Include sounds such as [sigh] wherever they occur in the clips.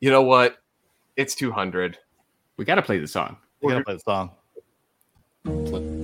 You know what? It's 200. We got to play the song. We gotta play the song. STS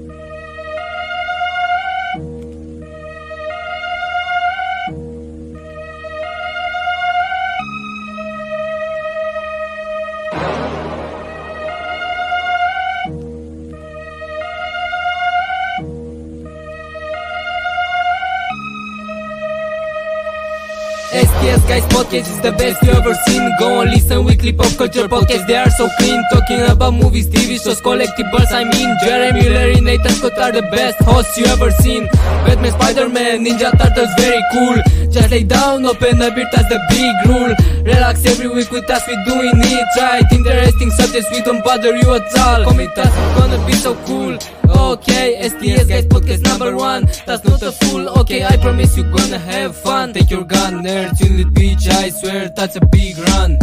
guys podcast is the best you ever seen. Go and listen weekly pop culture podcast They are so clean. Talking about movies, TV shows, collectibles I mean. Jeremy, Larry, Nathan Scott are the best hosts you ever seen. Batman, Spider-Man, Ninja Turtles very cool. Just lay down, open a beer, that's the big rule. Relax every week with us, we doing it right. Interesting subjects, we don't bother you at all. Come with us, gonna be so cool Okay, STS guys podcast number one That's not a fool, okay, I promise you gonna have fun Take your gun, nerds, in the beach, I swear that's a big run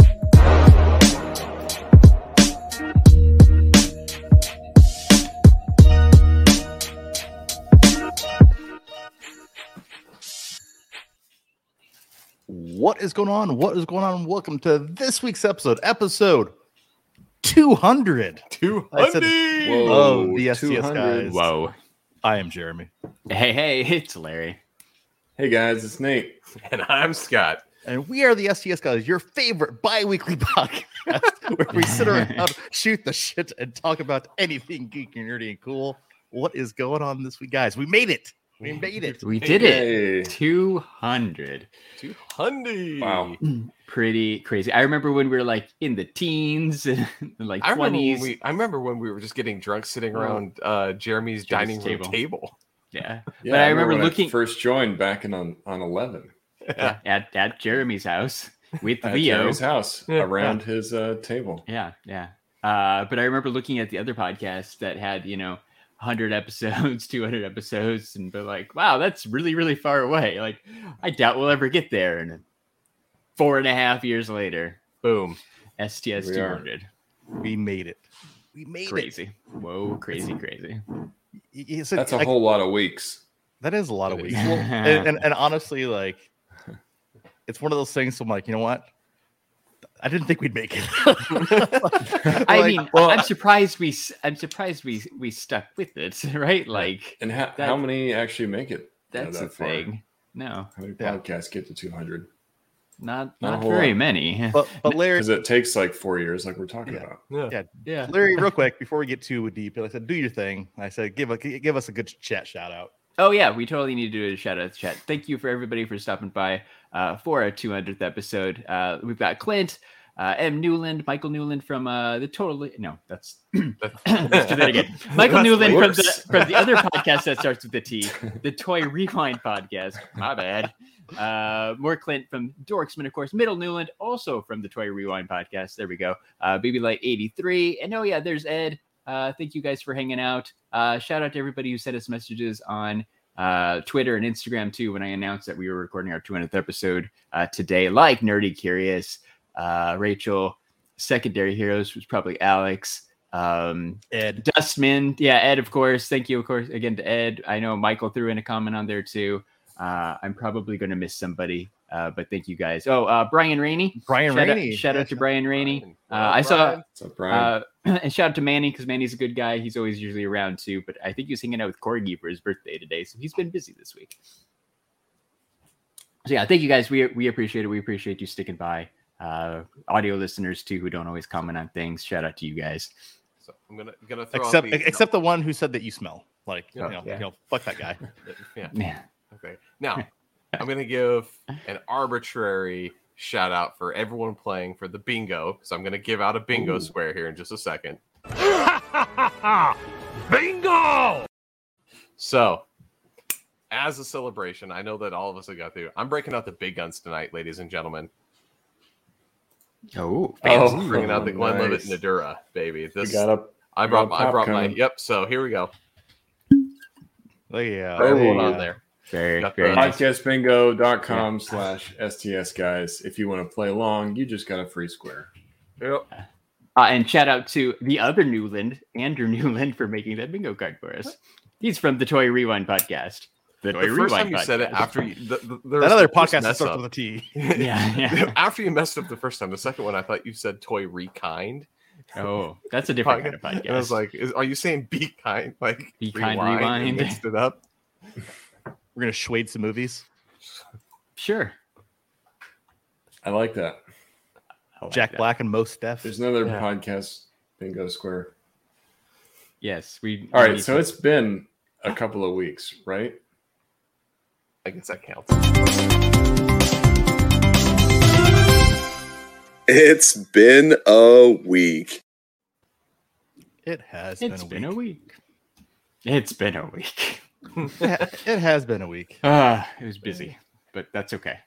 What is going on? What is going on? Welcome to this week's episode, episode 200 I said- 200. Whoa, the STS 200. guys. Whoa. I am Jeremy. Hey, hey, [laughs] it's Larry. Hey guys, it's Nate. [laughs] And I'm Scott. And we are the STS guys, your favorite bi-weekly [laughs] podcast where we sit around, shoot the shit, and talk about anything geeky, nerdy, and cool. What is going on this week, guys? We made it. We made it. We did it. Hey. 200. 200. Wow. [clears throat] Pretty crazy. I remember when we were like in the teens and [laughs] like I remember, 20s. when we, I remember when we were just getting drunk sitting around uh, Jeremy's dining room table. table. [laughs] Yeah. Yeah, [laughs] but I remember when looking first joined back in on, on 11 yeah, at, at Jeremy's house with at Leo. Jeremy's house Yeah. around his uh, table. Yeah, yeah. Uh, but I remember looking at the other podcasts that had, you know, 100 [laughs] episodes, 200 episodes, and be like, wow, that's really, really far away. Like, I doubt we'll ever get there. And four and a half years later, Boom. STS We are. 200. We made it. We made it. Crazy. Whoa, crazy, crazy. it. Y- y- That's a like, whole lot of weeks. That is a lot of It weeks. [laughs] Well, and, and, and honestly, like, it's one of those things. I'm like, you know what? I didn't think we'd make it. [laughs] I mean, well, I'm surprised we, I'm surprised we, we stuck with it, [laughs] right? Like, And ha- That- how many actually make it? that's the that far? thing. No, How many Yeah. podcasts get to 200? not, Not not very lot. many. but [laughs] but Larry, Because it takes like four years, like we're talking Yeah. about. Yeah. Yeah. Yeah. Larry, real quick before we get too deep, I said, do your thing. I said, give a give us a good chat shout out. Oh yeah, we totally need to do a shout out to chat. Thank you for everybody for stopping by uh, for our 200th episode. Uh, we've got Clint, uh, M. Newland, Michael Newland from uh, the Totally No, that's [clears throat] let's do that again. Michael That's Newland from the from the other [laughs] podcast that starts with the T, the Toy Rewind podcast. My bad. Uh, more Clint from Dorksman, of course. Middle Newland, also from the Toy Rewind podcast. There we go. Uh, Baby Light 83. And oh, yeah, there's Ed. Uh, thank you guys for hanging out. Uh, shout out to everybody who sent us messages on uh, Twitter and Instagram too when I announced that we were recording our 200th episode uh, today, like Nerdy Curious, uh, Rachel, Secondary Heroes was probably Alex, um, Ed, Dustman, yeah, Ed, of course. Thank you, of course, again to Ed. I know Michael threw in a comment on there too. Uh, I'm probably going to miss somebody, uh, but thank you guys. Oh, uh, Brian Rainey. Brian shout Rainey. Out, shout out to Brian Rainey. Brian. Uh, I saw Brian. What's up, Brian? uh, [clears throat] and shout out to Manny because Manny's a good guy. He's always usually around too. But I think he was hanging out with Corgi for his birthday today, so he's been busy this week. So yeah, thank you guys. We we appreciate it. We appreciate you sticking by. Uh, audio listeners too who don't always comment on things. Shout out to you guys. So I'm gonna gonna throw except out the, except the one who said that you smell. Like, you know, Yeah. you know, fuck that guy. [laughs] yeah. Man, Okay. Now [laughs] I'm gonna give an arbitrary shout out for everyone playing for the bingo. So I'm gonna give out a bingo Ooh. square here in just a second. [laughs] Bingo! So, as a celebration, I know that all of us have got through. I'm breaking out the big guns tonight, ladies and gentlemen. oh, Oh, bringing out the Glenlivet nice. Nàdurra, baby. This got up. I brought got my, I brought my. Yep. So here we go. Yeah. Hold yeah. on there. Very Got very nice. Podcastbingo.com slash STS guys. If you want to play along, you just got a free square. Yep. Uh, and shout out to the other Newland, Andrew [laughs] Newland, for making that bingo card for us. He's from the Toy Rewind podcast. the, The Toy first Rewind time you said it after you, the, the, there That other was the first podcast that starts up. with a T. [laughs] Yeah, yeah. after you messed up the first time, the second one I thought you said toy rekind. Oh, that's a [laughs] different kind of podcast. And I was like, is, are you saying be kind? Like Be kind, and rewind. mixed it up. We're gonna shade some movies. sure. I like that. I like Jack that. Black and Mos Def. There's another Yeah. podcast, Bingo Square. Yes, we. All we right, need so to- it's been a couple of weeks, right? I guess that counts. It's been a week. It has It's been a week. It's been a week. It has been a week. Ah, it was busy, but that's okay.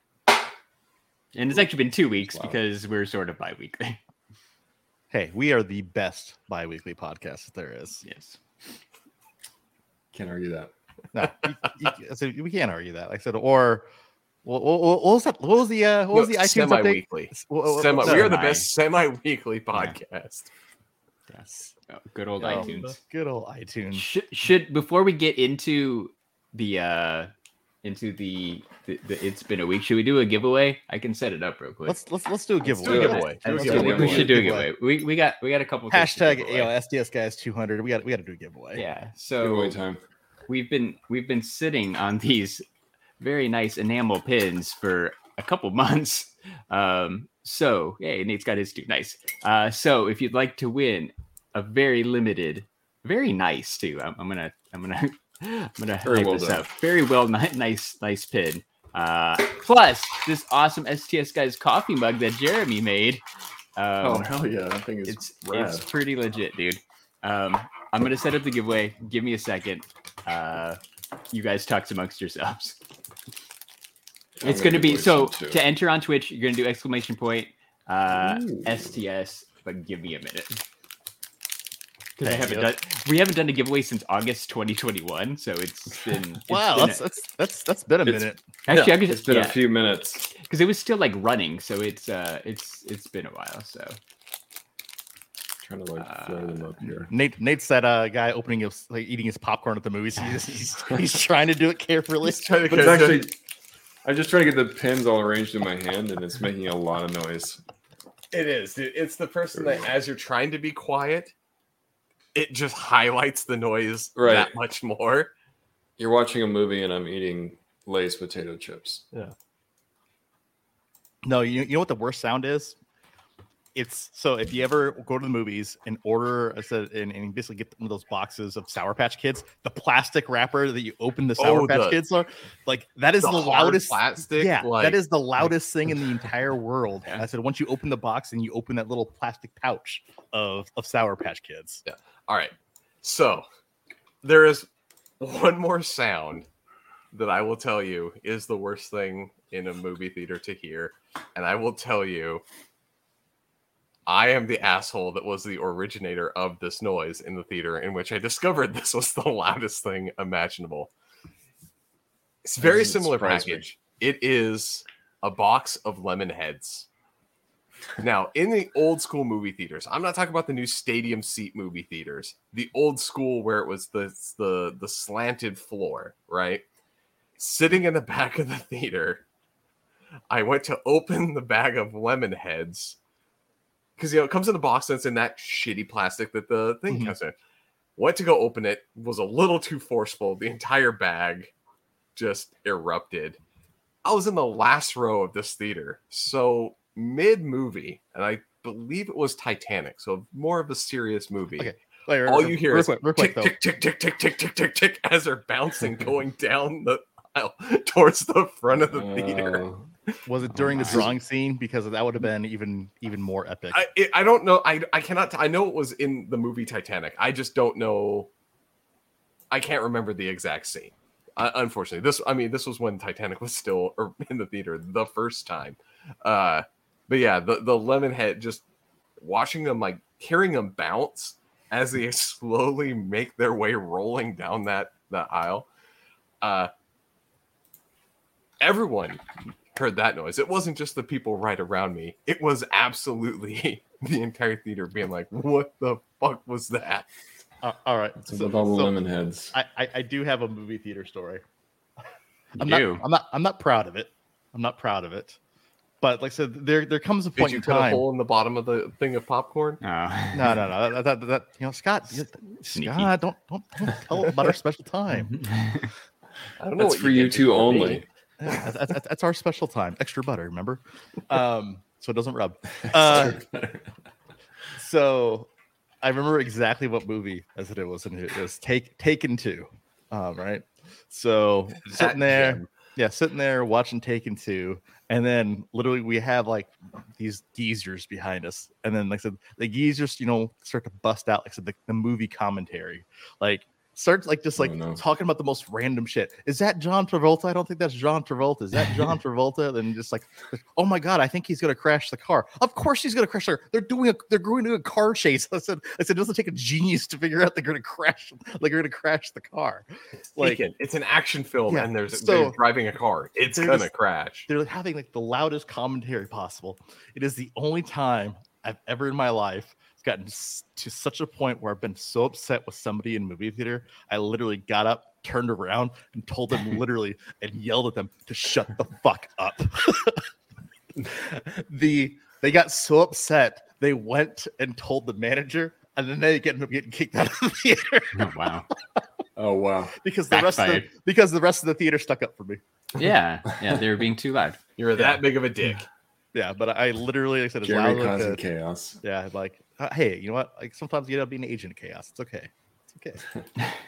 And it's actually been two weeks Wow. because we're sort of bi-weekly. Hey, we are the best bi-weekly podcast there is. Yes. Can't argue that. No, you- you- I said we can't argue that. Like I said, or what, what, what was that? What was the uh, what was the iTunes semi-weekly? What- what- Semi, no, we are the best semi-weekly podcast. Yes. Oh, good old oh, iTunes. Good old iTunes. Should, should before we get into the uh into the, the, the it's been a week, should we do a giveaway? I can set it up real quick. Let's let's let's do a Let's giveaway. do a giveaway. Do a Let's do a we, giveaway. we should do a Giveaway. giveaway. We we got we got a couple Hashtag you know. STS guys 200. We got we got to do a giveaway. Yeah. So Giveaway time. we've been we've been sitting on these very nice enamel pins for a couple months. Um, so hey, Nate's got his too. Nice. Uh, so if you'd like to win a very limited, very nice too. I'm, I'm gonna I'm gonna [laughs] I'm gonna Very hype well this done. up. Very well, ni- nice nice pin. Uh, plus this awesome STS guys coffee mug that Jeremy made. Oh Um, hell yeah, that thing is it's rad. it's pretty legit, dude. Um, I'm gonna set up the giveaway. Give me a second. Uh, you guys talk amongst yourselves. [laughs] I'm it's gonna be so too. to enter on Twitch. You're gonna do exclamation point uh, Ooh. STS, but give me a minute because I haven't you. done we haven't done a giveaway since August 2021. So it's [laughs] been it's Wow, been that's, a- that's that's that's been a It's- minute. actually Yeah, I could it's just been yeah, a few minutes. because it was still like running. So it's uh it's it's been a while. So trying to like throw them up here. Nate Nate's that uh, guy opening his like eating his popcorn at the movies. He's he's, he's trying to do it [laughs] carefully. He's trying to But it's actually, I'm just trying to get the pins all arranged in my hand, and it's making a lot of noise. It is. It's the person that, as you're trying to be quiet, it just highlights the noise Right. that much more. You're watching a movie, and I'm eating Lay's potato chips. Yeah. No, you, you know what the worst sound is? It's so if you ever go to the movies and order I said and, and basically get one of those boxes of Sour Patch Kids, the plastic wrapper that you open the Sour Oh, Patch the- Kids are like that is the, hard loudest plastic. yeah, like, that is the loudest thing in the entire [laughs] world. Yeah. I said once you open the box and you open that little plastic pouch of, of Sour Patch Kids. Yeah. All right. So there is one more sound that I will tell you is the worst thing in a movie theater to hear. And I will tell you, I am the asshole that was the originator of this noise in the theater in which I discovered this was the [laughs] loudest thing imaginable. It's very similar surprise me. package. It is a box of lemon heads. Now, in the old school movie theaters, I'm not talking about the new stadium seat movie theaters. The old school where it was the the the slanted floor, right? Sitting in the back of the theater, I went to open the bag of lemon heads because you know it comes in a box and it's in that shitty plastic that the thing Mhm. comes in. Went to go open it, was a little too forceful. The entire bag just erupted. I was in the last row of this theater. So mid movie, and I believe it was Titanic, so more of a serious movie. Okay, Wait, All real- you hear real is quick, real quick tick, though. tick, tick, tick, tick, tick, tick, tick, tick, as they're bouncing [laughs] going down the aisle towards the front of the theater. Oh, Was it during the drawing scene? Because that would have been even even more epic. I it, I don't know. I I cannot. T- I know it was in the movie Titanic. I just don't know. I can't remember the exact scene. Uh, unfortunately, this. I mean, this was when Titanic was still [laughs] in the theater the first time. Uh, but yeah, the the lemon head just watching them like hearing them bounce as they [laughs] slowly make their way rolling down that that aisle. Uh, everyone heard that noise. It wasn't just the people right around me. It was absolutely [laughs] the entire theater being like, "What the fuck was that?" Uh, all right, so- with all the so lemon heads. I, I I do have a movie theater story. I'm do. not, I'm not, I'm not proud of it. I'm not proud of it. But like I said, there, there comes a point. Did point you in cut a hole in the bottom of the thing of popcorn? Oh. [laughs] No, no, no. That, that, that, you know, Scott, you- Sneaky. Scott, don't, don't, don't tell about our special time. [laughs] I don't know. That's what for you you two before only. Yeah, that's, that's, that's our special time. Extra butter, remember? Um, so it doesn't rub. [laughs] Uh, so I remember exactly what movie I said it was, and it was Take Taken Two. Um, right. So sitting there, yeah, sitting there watching Taken Two, and then literally we have like these geezers behind us, and then like I said, the geezers, you know, start to bust out like I said, the, the movie commentary, like starts like just Oh, like no. talking about the most random shit. Is that John Travolta? I don't think that's John Travolta. Is that John [laughs] Travolta? and just like, oh my god, I think he's gonna crash the car. Of course he's gonna crash the car. They're doing a they're going to a car chase. [laughs] I said, I said, it doesn't take a genius to figure out they're gonna crash, like they're gonna crash the car. Like Taken. It's an action film, Yeah, and there's so- they're driving a car. It's gonna just- crash. they're having like the loudest commentary possible. It is the only time I've ever in my life gotten to such a point where I've been so upset with somebody in movie theater. I literally got up, turned around, and told them [laughs] literally and yelled at them to shut the fuck up. [laughs] the they got so upset they went and told the manager, and then they get getting kicked out of the theater [laughs] Oh, wow. oh wow. because the rest of the, because the rest of the theater stuck up for me. Yeah. Yeah. They were being too loud. You're that big of a dick. Yeah, but I literally like I said as Jeremy loud as I causing could. chaos. Yeah, like, hey, you know what? Like sometimes you end up being an agent of chaos. It's okay. It's okay. [laughs]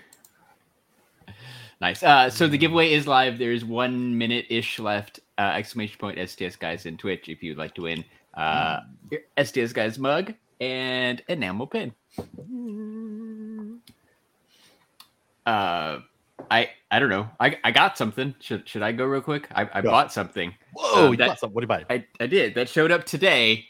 Nice. Uh, so the giveaway is live. There's one minute ish left. Uh, exclamation point STS guys in Twitch if you'd like to win uh, your STS guys mug and enamel pin. Uh, I I don't know. I, I got something. Should should I go real quick? I, I Go. bought something. Whoa, you that- bought some- what did you buy? I, I did. That showed up today.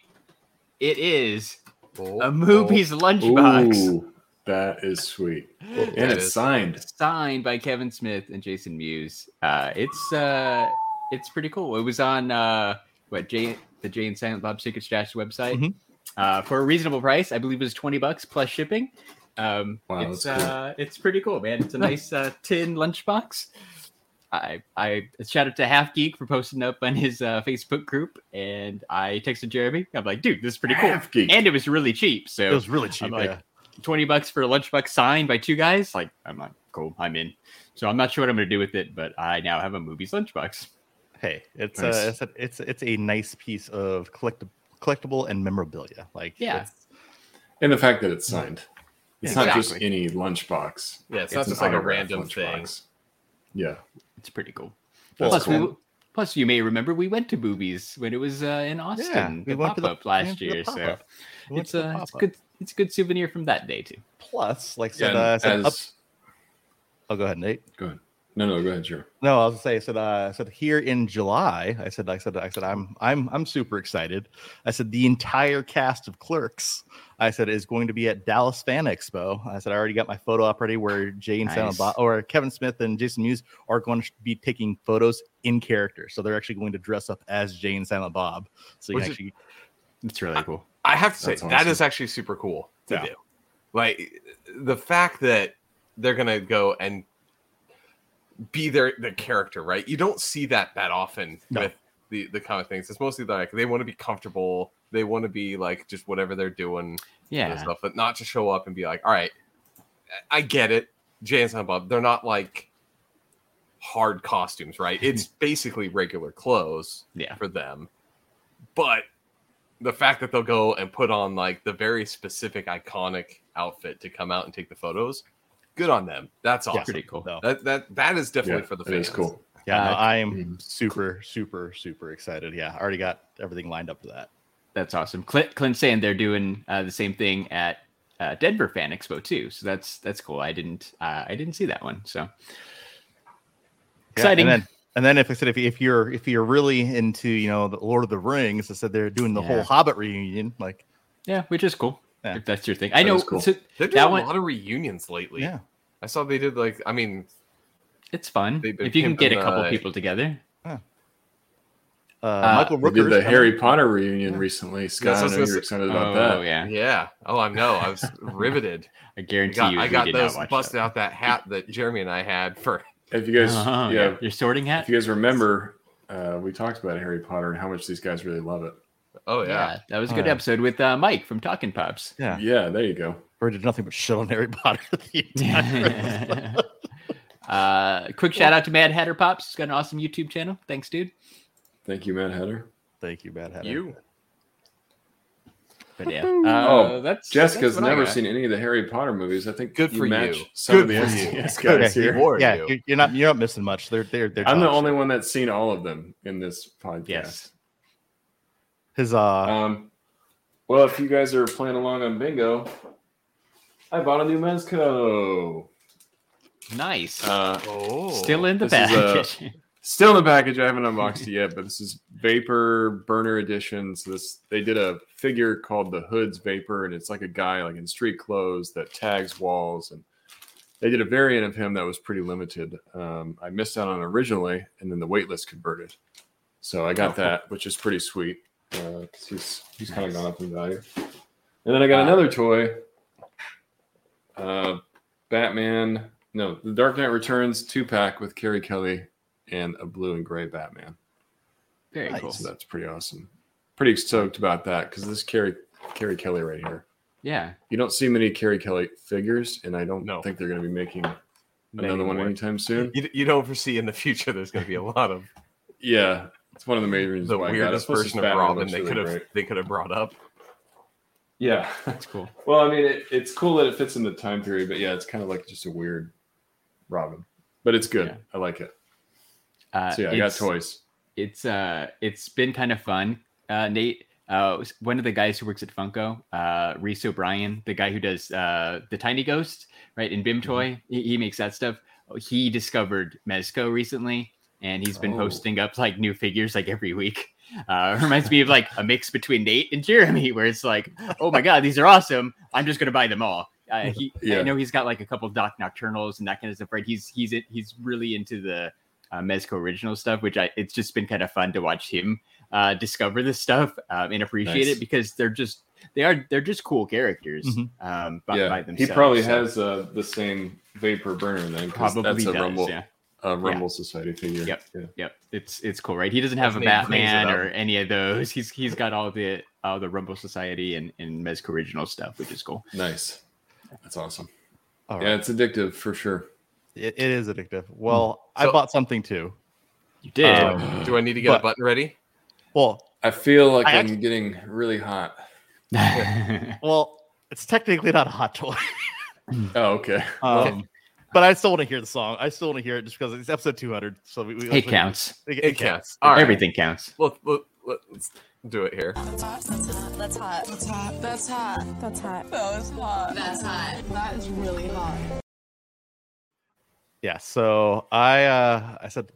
It is Oh, a Mooby's lunchbox Ooh, that is sweet. oh, And that it's signed. signed by Kevin Smith and Jason Mewes. Uh, it's uh, it's pretty cool. It was on uh, what Jay the Jay and Silent Bob Secret Stash website Mhm. uh, for a reasonable price. I believe it was twenty bucks plus shipping. Um, Wow, it's that's cool. uh, it's pretty cool, man. It's a nice uh, tin lunchbox. I I shout out to Half Geek for posting up on his uh, Facebook group, and I texted Jeremy. I'm like, dude, this is pretty cool, Half Geek. and it was really cheap. So It was really cheap. I'm like, yeah. 20 bucks for a lunchbox signed by two guys. Like, I'm like, cool, I'm in. So I'm not sure what I'm going to do with it, but I now have a Mooby's lunchbox. Hey, it's Nice. uh, it's a, it's it's a nice piece of collectible collectible and memorabilia. Like Yeah. it's- And the fact that it's signed. It's not just any lunchbox. Yeah, it's, not just like a autographed random thing. Yeah. It's pretty cool. Well, plus, we, plus, you may remember we went to Mooby's when it was uh, in Austin, we the went to the- up last went to the year. So. We it's a it's good it's a good souvenir from that day too. Plus, like I Yeah, said, uh, said as, up, oh, go ahead, Nate. go ahead. No, no, go ahead, sure. No, I was gonna say, I said, uh, I said here in July, I said, I said, I said, I'm, I'm, I'm super excited. I said the entire cast of Clerks, I said, is going to be at Dallas Fan Expo. I said, I already got my photo op ready where Jay and Silent Nice. Bob or Kevin Smith and Jason Mewes are going to be taking photos in character. So they're actually going to dress up as Jay and Silent Bob. So you Which can is- actually, It's really cool. I have to say That's that awesome. is actually super cool to Yeah. do. Like the fact that they're gonna go and be their the character, right? You don't see that that often No. with the the comic things. It's mostly like they want to be comfortable. They want to be like just whatever they're doing and Yeah. stuff, but not to show up and be like, all right, I get it. Jay and Silent Bob, they're not like hard costumes, right? [laughs] It's basically regular clothes Yeah. for them. But the fact that they'll go and put on like the very specific iconic outfit to come out and take the photos, good on them. That's Yeah. awesome. Pretty cool. no. That that that is definitely Yeah, for the fans. is cool. yeah, no, I am super, super, super excited. Yeah, I already got everything lined up for that. That's awesome. Clint, Clint's saying they're doing uh, the same thing at uh, Denver Fan Expo too. So that's that's cool. I didn't uh, I didn't see that one. So Yeah, exciting. And then, and then if I said if, if you're if you're really into you know the Lord of the Rings, I said they're doing the whole Hobbit reunion. Like, yeah, which is cool. Yeah. If that's your thing. I That know cool. so They're doing that a one lot of reunions lately. yeah, I saw they did like I mean it's fun. If you can get a couple uh, people together. uh, Michael We did the coming. Harry Potter reunion recently. Scott, Yes, I I know you're say- excited about Oh that. yeah. yeah. Oh I know. I was [laughs] riveted. I I guarantee got, you I got you those busted that. out that hat that Jeremy and I had for [laughs] If you guys, Oh, yeah, Your sorting hat? if you guys remember, uh, we talked about Harry Potter and how much these guys really love it. Oh yeah. yeah. That was a Oh, good yeah. episode with uh, Mike from Talking Pops. Yeah. Yeah, there you go. Or did nothing but shit on Harry Potter the entire [laughs] [laughs] uh, quick shout out to Mad Hatter Pops. He's got an awesome YouTube channel. Thanks, dude. Thank you, Mad Hatter. Thank you, Mad Hatter. You. But yeah, [laughs] Oh, uh, that's Jessica's that's never seen any of the Harry Potter movies. I think Good you for match you. some of Good the for you. STS Okay, guys here. More yeah, you. you're, you're not you're not missing much. They're they're they're. I'm the only shit. one that's seen all of them in this podcast. Yes. His uh, Um, well, if you guys are playing along on bingo, I bought a new Mezco. Nice. Uh, Oh. Still in the this is, uh, package. [laughs] still in the package. I haven't unboxed it yet, but this is Vapor Burner Edition. So this they did a figure called the Hood's Vapor, and it's like a guy like in street clothes that tags walls, and they did a variant of him that was pretty limited. Um, I missed out on originally, and then the waitlist converted, so I got that, which is pretty sweet. Uh, 'cause he's he's kind of gone up in value. And then I got another toy, uh, Batman. No, the Dark Knight Returns two pack with Carrie Kelly and a blue and gray Batman. Very Nice. cool. So that's pretty awesome. Pretty stoked about that because this Carrie Carrie Kelly right here. Yeah. You don't see many Carrie Kelly figures, and I don't No. think they're going to be making Many another one anytime soon. You, you don't foresee in the future there's going to be a lot of Yeah, it's one of the main reasons the why I got it. weirdest Plus, version of Robin looks they really could have great. they could have brought up. Yeah. That's cool. [laughs] well, I mean, it, it's cool that it fits in the time period, but yeah, it's kind of like just a weird Robin, but it's good. Yeah. I like it. Uh, So yeah, I got toys. it's uh it's been kind of fun uh nate uh one of the guys who works at funko uh reis o'brien the guy who does uh the tiny ghost right in bimtoy he, he makes that stuff he discovered mezco recently and he's been Oh. posting up like new figures like every week uh [laughs] reminds me of like a mix between nate and jeremy where it's like oh my god these are awesome i'm just gonna buy them all uh, he, [laughs] Yeah. I know he's got like a couple Doc Nocturnals and that kind of stuff. Right? He's he's he's really into the uh, Mezco original stuff, which I it's just been kind of fun to watch him uh, discover this stuff um, and appreciate Nice. it because they're just they are they're just cool characters Mhm. um, by, yeah, by he probably so has uh, the same vapor burner then. probably that's a does. Rumble, Yeah, a Rumble Society figure. Yep. Yeah. yep. It's it's cool, right? He doesn't have a His name brings it Batman or any of those. He's he's got all the all the Rumble Society and and Mezco original stuff, which is cool. Nice. That's awesome. all Yeah, right. it's addictive for sure. It, it is addictive. Well, I bought something too. You did. Um, [gasps] Do I need to get a button ready? Well, I feel like I I act- am getting really hot. [laughs] well, it's technically not a hot toy. Oh, okay. [laughs] Um, but I still want to hear the song. I still want to hear it just because it's episode 200. So we, we it counts. It, It counts. All right. Everything counts. Let, let, let's do it here. That's hot. That's hot. That's hot. That's hot. That's hot. That was hot. That's hot. That is really hot. Yeah. So I uh I said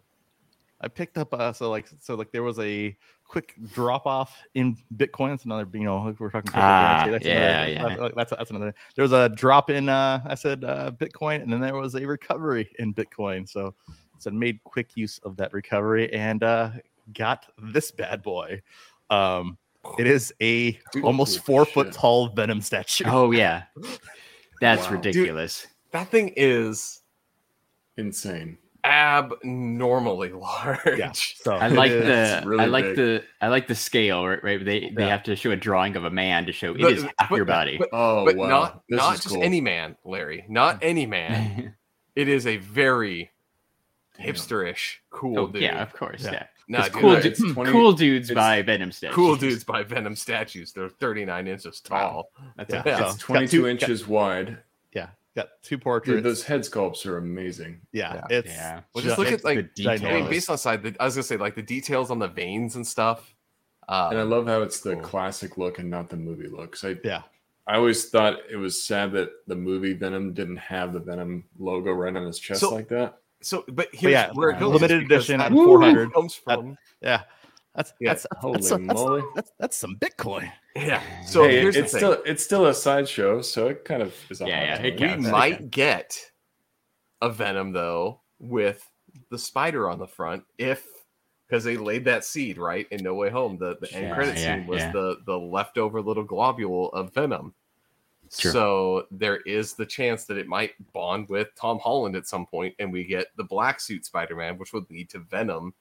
I picked up uh so like so like there was a quick drop off in Bitcoin. That's another you know we're talking Ah. That's yeah, another, yeah. That's, that's that's another. There was a drop in uh I said uh Bitcoin and then there was a recovery in Bitcoin. So so I made quick use of that recovery and uh got this bad boy. Um it is a Dude, almost holy four foot tall venom statue. Oh yeah, [laughs] that's Wow. Dude. ridiculous. That thing is Insane. Abnormally [laughs] large. Yeah. So I like the really I like big. the I like the scale. Right, right. They they Yeah. have to show a drawing of a man to show it But- is half but- your body. But, Oh but wow. not This not just cool. any man, Larry. Not [laughs] any man. it is a very hipsterish, cool oh, dude. yeah, of course. Yeah. Yeah, Nah, It's dude, cool, no, it's 20 cool dudes it's- by Venom Statues. cool dudes by Venom statues. They're 39 inches tall. That's Yeah. a- Yeah. So, It's 22 two- got- inches wide. Yeah, got two portraits. Dude, those head sculpts are amazing. yeah, Yeah. it's Yeah. Well, just look at like the I mean, based on side, the, I was gonna say like the details on the veins and stuff. Uh, And I love how it's the cool. classic look and not the movie look. 'Cause I, yeah. I always thought it was sad that the movie Venom didn't have the Venom logo right on his chest So- like that. so, but here's yeah, where it goes. limited edition at 400. comes from. Yeah, that's Yeah, that's holy that's, that's, moly. that's that's some Bitcoin. Yeah. [laughs] So hey, here's it's the thing. still it's still a sideshow, so it kind of is a Yeah, hot yeah, toy. it we counts. might get a Venom though with the spider on the front if because they laid that seed right in No Way Home. The the end Yeah, credit yeah, scene was yeah. the the leftover little globule of Venom. Sure. So there is the chance that it might bond with Tom Holland at some point, and we get the black suit Spider-Man, which would lead to Venom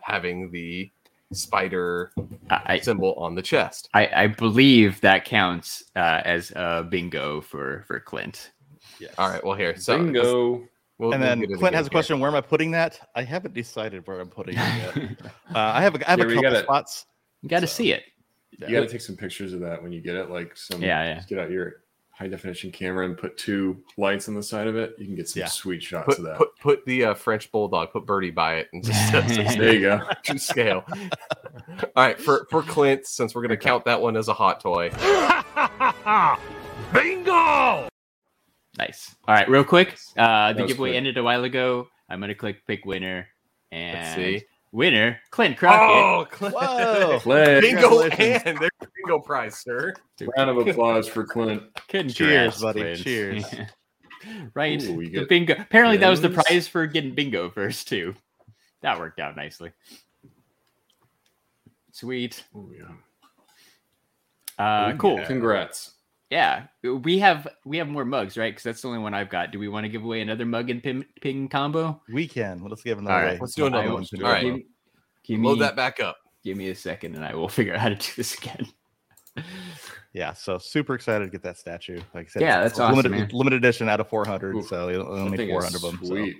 having the spider I, symbol on the chest. I, I believe that counts uh, as a bingo for for Clint. Yes. All right, well here, so Bingo. we'll- And we'll then Clint has a here. question: Where am I putting that? I haven't decided where I'm putting it yet. [laughs] uh, I have a, I have Yeah, a couple gotta- spots. You got to So- see it. You got to take some pictures of that when you get it. Like some, Yeah, yeah. Just get out your high definition camera and put two lights on the side of it. You can get some Yeah. sweet shots Put, of that. put put the uh, French bulldog, put Birdie by it, and just, [laughs] just there you go. [laughs] to scale. All right, for for Clint, since we're gonna count that one as a hot toy. [laughs] Bingo! Nice. All right, real quick. Uh, the giveaway quick. ended a while ago. I'm gonna click pick winner, and Let's see. Winner Clint Crockett. Oh, Clint! Whoa! Clint, [laughs] bingo Congratulations. and there's your bingo prize, sir. round of [laughs] applause for Clint. Congrats, Cheers, buddy. Clint. Cheers. [laughs] right, Ooh, the bingo. Apparently, that was the prize for getting bingo first too. That worked out nicely. Sweet. Oh, yeah. Uh, Ooh, cool. yeah. Congrats. Yeah, uh, we have we have more mugs, right? Because that's the only one I've got. Do we want to give away another mug and ping, ping combo? We can. Let's give another. All right, way. let's do another I- one. do All right, Give, give me load that back up. give me a second, and I will [laughs] figure out how to do this again. Yeah, so super excited to get that statue. Like I said, Yeah, that's awesome, limited, man. limited edition out of 400. Ooh, so only 400 of them. So Sweet.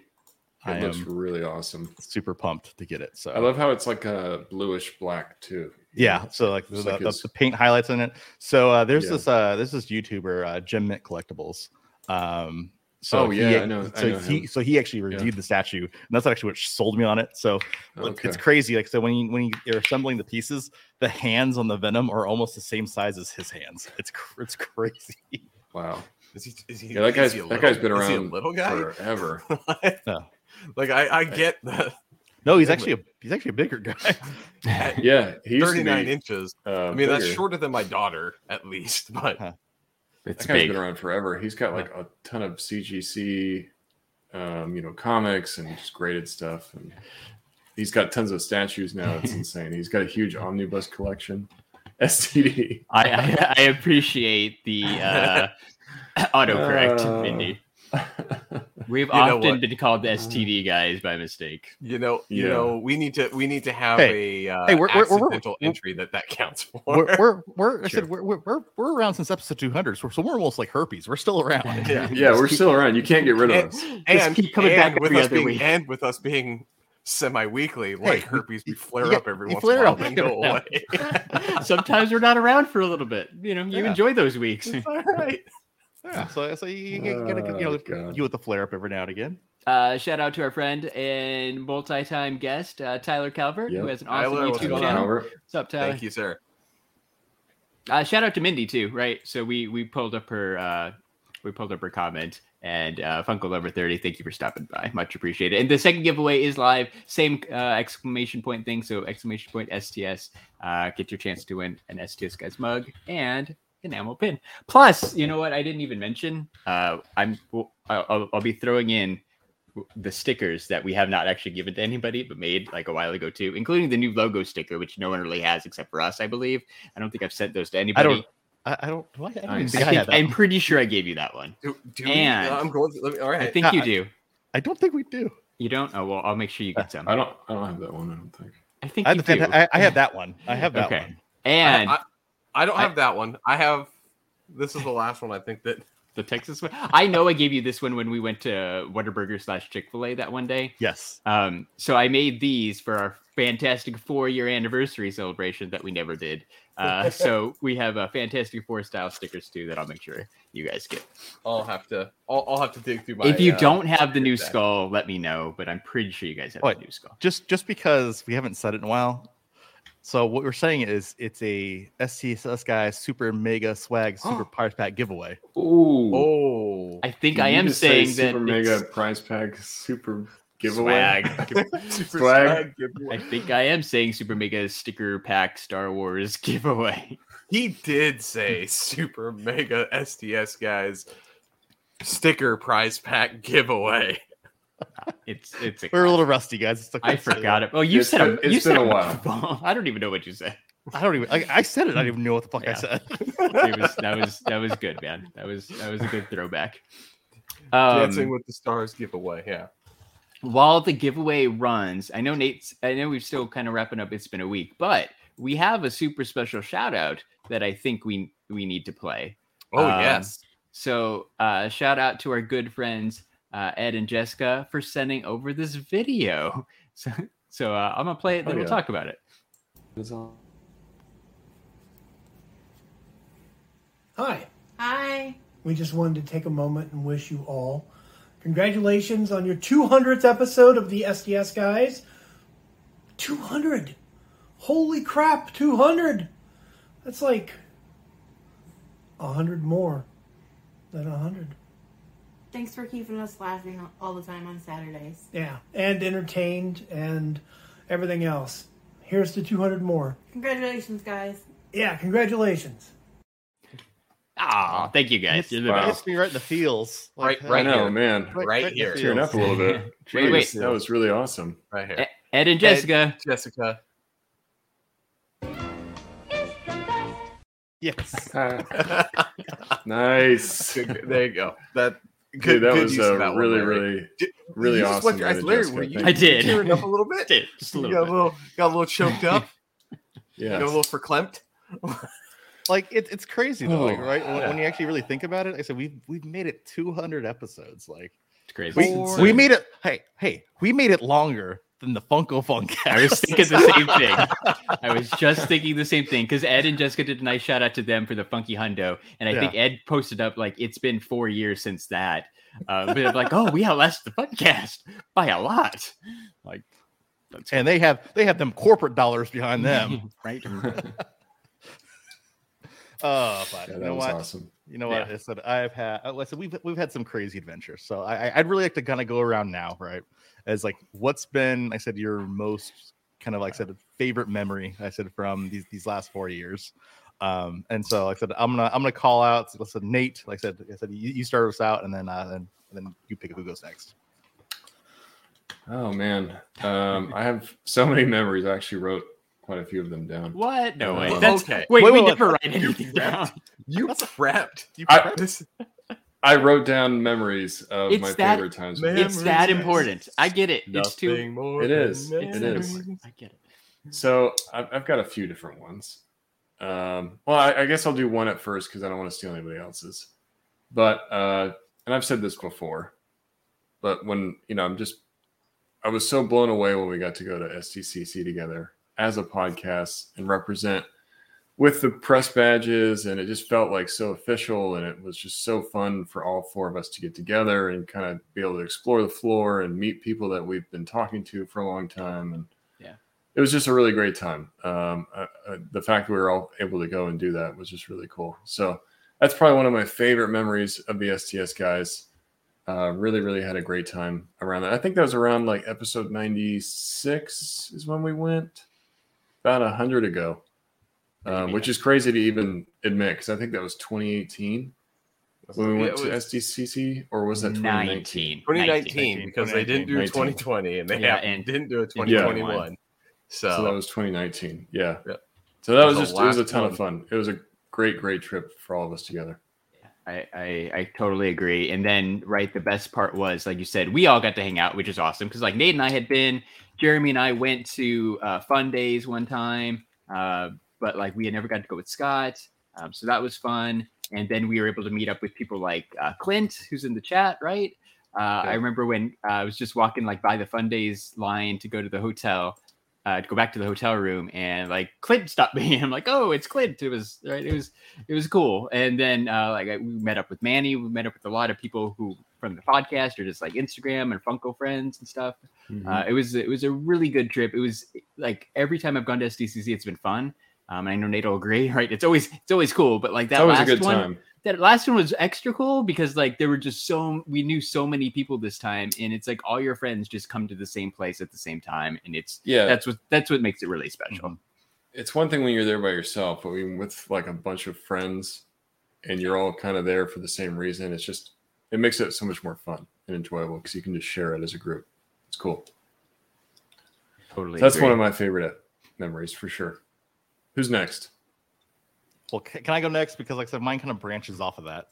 I It looks really awesome. super pumped to get it. So I love how it's like a bluish black too. Yeah, so like the, like the- the paint highlights in it. So uh, there's Yeah. this uh this YouTuber uh, Gem Mint Collectibles. Um, so Oh, he- yeah, I know- I So know he him. so he actually reviewed the statue, and that's actually what sold me on it. So it's- Okay. it's crazy. Like so when you when you're assembling the pieces, the hands on the Venom are almost the same size as his hands. It's it's crazy. Wow. [laughs] Is he? Is he? Yeah, that is guy's he that little- guy's been is around little guy. forever. No. [laughs] like I, I get that. No, he's actually a he's actually a bigger guy. [laughs] Yeah, he used to [laughs] 39 inches. Uh, I mean, that's shorter than my daughter, at least. [laughs] But Huh. It's That big. been around forever. He's got like a ton of CGC, um, you know, comics and just graded stuff. And he's got tons of statues now. It's insane. He's got a huge omnibus collection. STD. I, I, I appreciate the uh, autocorrect, Uh, Mindy. We've You often been called the STD guys by mistake. you know, you Yeah. know, we need to we need to have Hey, a uh, hey, we're- we're- we're- accidental we're- entry that that counts for. We're we're, we're I said we're, we're we're we're around since episode 200, so, so we're almost like herpes. We're still around. yeah. [laughs] yeah, we're still around. You can't get rid of us. and, keep coming and back with us being week. and with us being semi-weekly, like Hey, herpes, we flare you up get- every once flare in a while, up then every go [laughs] away. [laughs] Sometimes we're not around for a little bit. You know, you Yeah. enjoy those weeks. It's all right. Yeah, so so you, you, you gotta you know Oh, God. you with the flare up every now and again. Uh, shout out to our friend and multi-time guest uh, Tyler Calvert, who has an awesome Tyler, YouTube channel. on? What's up, Tyler? Thank you, sir. Uh, shout out to Mindy too, right? So we we pulled up her uh, we pulled up her comment and uh, Funko Lover thirty. Thank you for stopping by, much appreciated. And the second giveaway is live, same uh, exclamation point thing. So exclamation point STS, uh, get your chance to win an STS guys mug and enamel pin. Plus, you know what? I didn't even mention. Uh, I'm I'll, I'll- I'll be throwing in the stickers that we have not actually given to anybody but made like a while ago too including the new logo sticker which no one really has except for us i believe i don't think i've sent those to anybody don't- I, I don't. do I, I don't even think I I, think, had that. i'm pretty sure i gave you that one Do, do we, And- I'm going. To, let me, all right. i think Uh, you do I don't think we do. you don't oh well i'll make sure you get some I don't. I don't have that one. I don't think. i think I, you have the do. I, I have that one. I have that Okay. one. and I, I don't I- have that one. I have. This is the last one. I think that. [laughs] the texas one i know i gave you this one when we went to whataburger slash chick-fil-a that one day Yes. Um, so I made these for our fantastic four year anniversary celebration that we never did. Uh, [laughs] so we have a Fantastic Four style stickers too that I'll make sure you guys get. I'll have to. I'll, I'll have to dig through my. if you uh, don't have the new that. skull, let me know. But I'm pretty sure you guys have What? the new skull. Just just because we haven't said it in a while. So what we're saying is it's a STSS guy super mega swag super oh. prize pack giveaway. Ooh. Oh. I think You I am to say saying that super mega it's- prize pack super giveaway. Swag. [laughs] [laughs] Super Swag. swag giveaway. I think I am saying super mega sticker pack Star Wars [laughs] giveaway. He did say super mega STS guys sticker prize pack giveaway. It's it's. A We're a little rusty, guys. It's okay I forgot it. Oh, you It's said a, been- you it's said been a a while. [laughs] I don't even know what you said. I don't even. I, I said it. I don't even know what the fuck I said. It was that was that was good, man. That was that was a good throwback. Um, Dancing with the Stars giveaway. Yeah. while the giveaway runs, I know Nate's. I know we're still kind of wrapping up. It's been a week, but we have a super special shout out that I think we we need to play. Oh Um, yes. So uh, shout out to our good friends uh, Ed and Jessica for sending over this video. [laughs] So so uh, I'm gonna play it, then Oh, we'll talk about it. Hi. Hi. We just wanted to take a moment and wish you all congratulations on your 200th episode of the STS guys. 200. Holy crap, 200. That's like 100 more than 100. Thanks for keeping us laughing all the time on Saturdays. Yeah, and entertained and everything else. Here's to 200 more. Congratulations, guys. Yeah, congratulations. Ah, thank you guys. You're the Wow. Best. hits me right in the feels. Right- uh, I right know, here. man. right- Right right here. Tearing up a little bit. [laughs] Wait, wait. That was really awesome. Right here. Ed- Ed and Jessica. Jessica. Yes. [laughs] nice. There you go. That good, Dude, that good was use uh, that one, really, Larry. really, Did- really you awesome. your eyes, Ed and Larry, Jessica. were you, I you. did. tearing up a little bit. [laughs] Did, just a You little got bit. a little, got a little choked up. [laughs] Yeah. Got a little verklempt. [laughs] like it, it's crazy though, like, Oh, right? When, when you actually really think about it, I said we've we've made it 200 episodes. Like It's crazy. we, we made it. Hey, hey, we made it longer than the Funko Funk. I was thinking the same thing. I was just thinking the same thing because Ed and Jessica did a nice shout out to them for the funky hundo, and I Yeah. think Ed posted up like it's been four years since that. Uh, but like, oh, we outlasted the podcast by a lot. Like, that's and they have they have them corporate dollars behind them. [laughs] right? [laughs] Oh, but Yeah, you know what? awesome. You know what? I said I've had. uh, I said we've we've had some crazy adventures. So I, I- I'd really like to kind of go around now, right? As like, what's been? I said your most kind of like I said favorite memory. I said from these these last four years. Um, and so like I said I'm gonna I'm gonna call out. I said Nate. Like I said, I said you, you start us out, and then uh, then and then you pick who goes next. Oh man, um, I have so many memories. I actually wrote quite a few of them down. What? No way. Uh, That's okay. Wait, Wait, we wait, never wait. write anything down. You prepped. You I- prepped. this. I wrote down memories of It's my that- favorite times. Man. It's that Memories. important. I get it. It's too. Nothing more It than is. It's It that is. important. I get it. So I've, I've got a few different ones. Um, well, I, I guess I'll do one at first because I don't want to steal anybody else's. But uh, and I've said this before, but when you know, I'm just I was so blown away when we got to go to SDCC together as a podcast and represent with the press badges, and it just felt like so official, and it was just so fun for all four of us to get together and kind of be able to explore the floor and meet people that we've been talking to for a long time, and yeah, it was just a really great time. Um, uh, uh, the fact that we were all able to go and do that was just really cool. So that's probably one of my favorite memories of the STS guys. Uh, really, really had a great time around that. I think that was around like episode 96 is when we went, about a hundred ago, um, which is crazy to even admit because I think that was 2018 when we went to SDCC, or was that 2019? 2019 because they didn't do 2019. 2020 and they Yeah, haven't- and- didn't do a Yeah. 2021. So, So that was 2019. Yeah. Yeah. So that was was just it was a ton one. of fun. It was a great, great trip for all of us together. I, I I totally agree. And then right, the best part was like you said, we all got to hang out, which is awesome because like Nate and I had been, Jeremy and I went to uh, Fundays one time, uh, but like we had never got to go with Scott, um, so that was fun. And then we were able to meet up with people like uh, Clint, who's in the chat, right? Uh, I remember when uh, I was just walking like by the Fundays line to go to the hotel, uh, to go back to the hotel room, and like Clint stopped [laughs] me. I'm like, oh, it's Clint. It was right. It was it was cool. And then uh, like I, we met up with Manny. We met up with a lot of people who from the podcast or just like Instagram and Funko friends and stuff. Mm-hmm. Uh, it was it was a really good trip. It was like every time I've gone to SDCC, it's been fun. Um, and I know Nate will agree, right? It's always it's always cool, but like that It's always a last good one, time. that last one was extra cool because like there were just so we knew so many people this time, and it's like all your friends just come to the same place at the same time, and it's Yeah. that's what that's what makes it really special. it's one thing when you're there by yourself, but when with like a bunch of friends and you're all kind of there for the same reason, it's just it makes it so much more fun and enjoyable because you can just share it as a group. It's cool. Totally, That's agree. one of my favorite memories for sure. Who's next? Well, can I go next? Because like I said, mine kind of branches off of that.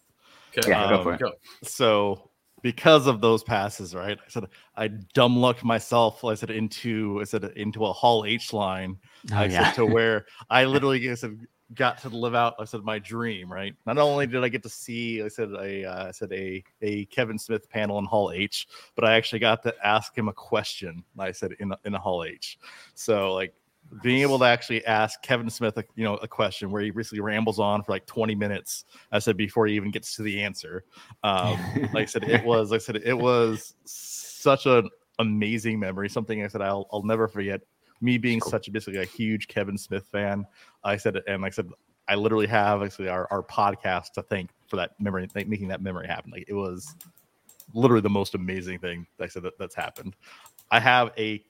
Okay, Yeah, go for Um, it. go. So because of those passes, right? I said I dumb lucked myself. I said into I said into a Hall H line. Oh, I yeah. said to where I literally I said got to live out. I said my dream. Right. Not only did I get to see I said a uh, I said a a Kevin Smith panel in Hall H, but I actually got to ask him a question. I said in in a Hall H. So like being able to actually ask Kevin Smith, a, you know, a question where he basically rambles on for like 20 minutes. I said before he even gets to the answer. Um, [laughs] like I said, it was. Like I said it was such an amazing memory. Something I said I'll I'll never forget. Me being such a basically a huge Kevin Smith fan. I said, and like I said, I literally have actually our, our podcast to thank for that memory, making that memory happen. Like it was literally the most amazing thing. Like I said that, that's happened. I have a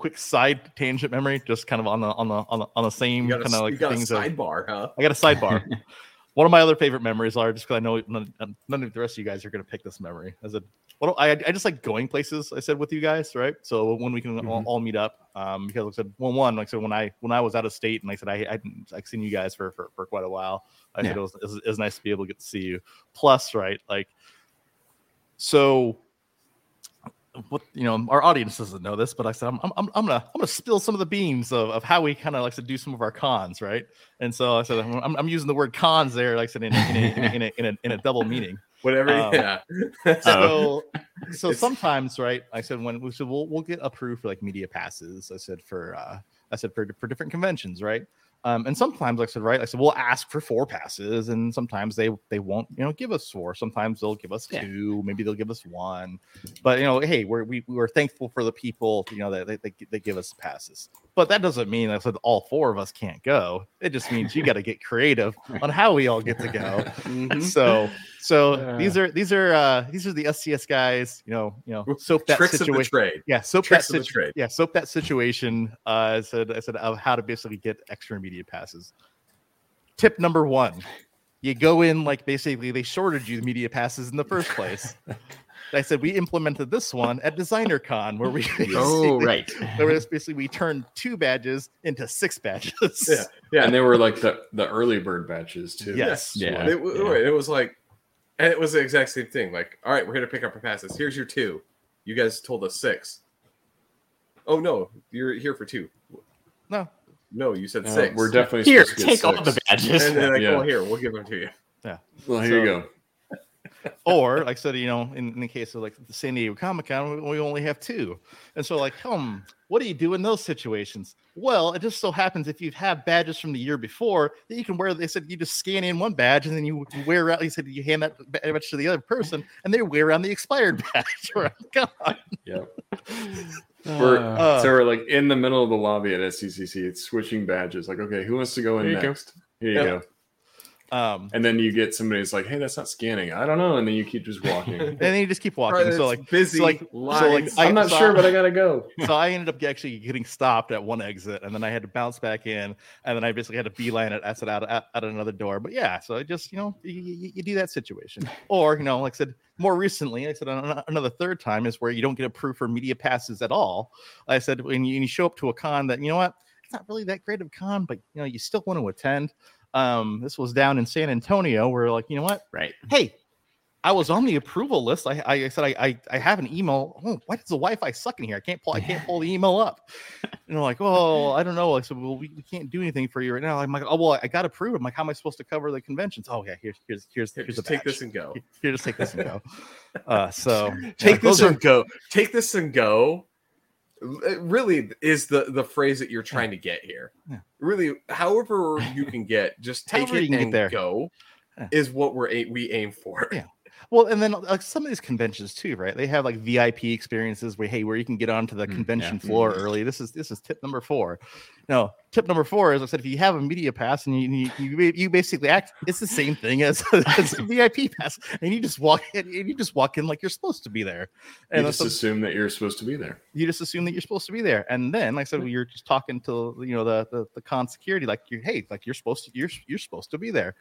quick side tangent memory, just kind of on the on the on the, on the same kind a, of like a things. of- sidebar, huh? I got a sidebar. [laughs] One of my other favorite memories are just because I know none, none of the rest of you guys are going to pick this memory. I said, well, I, I just like going places. I said with you guys, right? So when we can all, all meet up, um, because like I said, one one, like I said, when I when I was out of state, and like I said I I hadn't like seen you guys for for, for quite a while. I said Yeah. it was, it was it was nice to be able to get to see you. Plus, right, like so what you know our audience doesn't know this but i said i'm, I'm, I'm gonna i'm gonna spill some of the beans of, of how we kind of like to do some of our cons right and so i said i'm, I'm using the word cons there like i said in a, in a, in a, in a, in a, double meaning Whatever. Um, yeah. [laughs] so [laughs] so sometimes right i said when we said we'll, we'll get approved for like media passes i said for uh i said for, for different conventions right um, and sometimes, like I said, right, I said we'll ask for four passes, and sometimes they they won't, you know, give us four. Sometimes they'll give us Yeah. two, maybe they'll give us one. But you know, hey, we're we, we're thankful for the people, you know, that they, they, they give us passes. But that doesn't mean I said all four of us can't go. It just means you got to get creative [laughs] on how we all get to go Mhm. [laughs] so so these are these are uh these are the STS guys, you know, you know, soap that Tricks situation. trade. Yeah, soap Tricks that of the situ- trade. Yeah, soap that situation. Uh, I said I said of how to basically get extra immediate passes. Tip number one: you go in like basically they shorted you the media passes in the first place. [laughs] I said we implemented this one at Designer Con where we [laughs] Oh, right. where it's basically we turned two badges into six badges. Yeah. Yeah. And they were like the, the early bird batches too. Yes. Yeah. It, w- it was like, and it was the exact same thing. Like, all right, we're here to pick up our passes. Here's your two. You guys told us six. Oh no, you're here for two. No. No, you said Uh, six. we're definitely Here, supposed to get take all the badges. And then like, Yeah. oh, here, we'll give them to you. Yeah. Well, here you go. [laughs] or like I said, you know, in, in the case of like the San Diego Comic Con, we, we only have two. And so, like, um, what do you do in those situations? Well, it just so happens if you have badges from the year before that you can wear, they said you just scan in one badge and then you wear around, you said you hand that badge to the other person and they wear around the expired [laughs] badge. Right? Come on. Yeah. [laughs] We're, Uh, so we're like in the middle of the lobby at SDCC. It's switching badges. Like, okay, who wants to go in Here you go. next? Here you Yeah. go. Um, And then you get somebody who's like, hey, that's not scanning. I don't know. And then you keep just walking. [laughs] and then you just keep walking. Right, so like, busy so like, so like. I- I'm not so sure, I- but I [laughs] gotta go. so I ended up actually getting stopped at one exit, and then I had to bounce back in, and then I basically had to beeline it exit out at, at another door. But yeah, so I just you know you, you, you do that situation, [laughs] or you know, like I said more recently, I said an- another third time is where you don't get approved for media passes at all. I said when you, when you show up to a con that you know what it's not really that great of a con, but you know you still want to attend. Um, this was down in San Antonio, where like you know what Right. hey, I was on the approval list. I, I, said I, I I have an email. Oh, why does the Wi-Fi suck in here? I can't pull. I can't pull the [laughs] email up. And they're like, oh, I don't know. I said, well, we, we can't do anything for you right now. I'm like, oh well, I got approved. I'm like, how am I supposed to cover the conventions? Oh yeah, here's here's here's here's the take this and go. Here, just take this and go. [laughs] Uh, so Take those this are- and go. Take this and go. It really is the the phrase that you're trying to get here. Yeah. Really, however you can get, just [laughs] take it and go. Yeah. Is what we're a- we aim for. Yeah. Well, and then like some of these conventions too, right? They have like VIP experiences where hey, where you can get onto the Mm, yeah. convention floor early. This is this is tip number four. No, tip number four is I said if you have a media pass and you you, you, you basically act, it's the same thing as, [laughs] as a VIP pass, and you just walk in and you just walk in like you're supposed to be there, You and just that's- assume that you're supposed to be there. you just assume that you're supposed to be there. And then, like I said, you're just talking to you know the the, the con security, like you hey, like you're supposed to you're you're supposed to be there.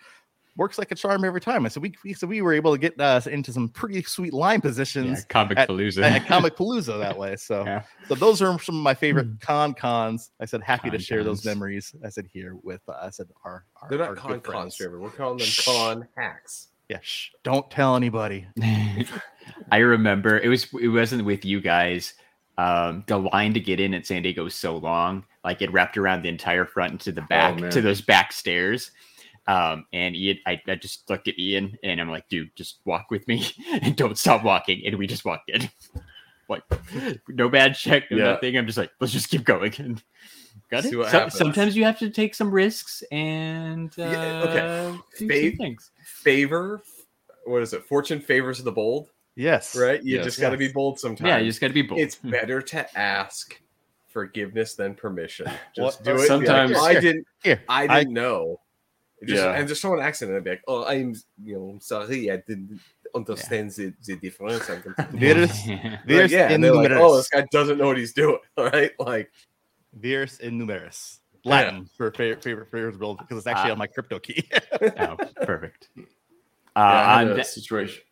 Works like a charm every time. I said we, we so we were able to get us into some pretty sweet line Yeah, positions Comic at- Palooza. at [laughs] Comicpalooza that way. So Yeah. so those are some of my favorite con cons. I said happy to Con share those cons. memories. I said here with uh, I said our, our They're not good con cons, Trevor. We're calling them Shh. con hacks. Yeah, shh, don't tell anybody. [laughs] I remember it was it wasn't with you guys. Um, the line to get in at San Diego was so long, like it wrapped around the entire front and to the back to those back stairs. Um, and Ian, I, I just looked at Ian and I'm like, dude, just walk with me [laughs] and don't stop walking. And we just walked in. [laughs] Like, no bad check, no Yeah. nothing. I'm just like, let's just keep going. And [laughs] got it. See what So- sometimes you have to take some risks and uh, Yeah, okay. do some things. Favor, what is it? Fortune favors the bold, Yes, right? You Yes. just got to be bold sometimes. Yeah, you just got to be bold. it's better to ask forgiveness than permission. Well, Just do it. be like, sometimes- "Oh, I didn't. Here, I I- didn't know. Just, Yeah. and just throw an accent and be like, "Oh, I'm, you know, sorry, I didn't understand the, the difference." I'm [laughs] confused." Virus, Like, yeah, and they're like, "Oh, this guy doesn't know what he's doing." [laughs] Right? Like, Virus in numerous. Latin for favorite favorite favorite build because it's actually Ah. on my crypto key. [laughs] oh, perfect. Uh, Yeah, on that- situation.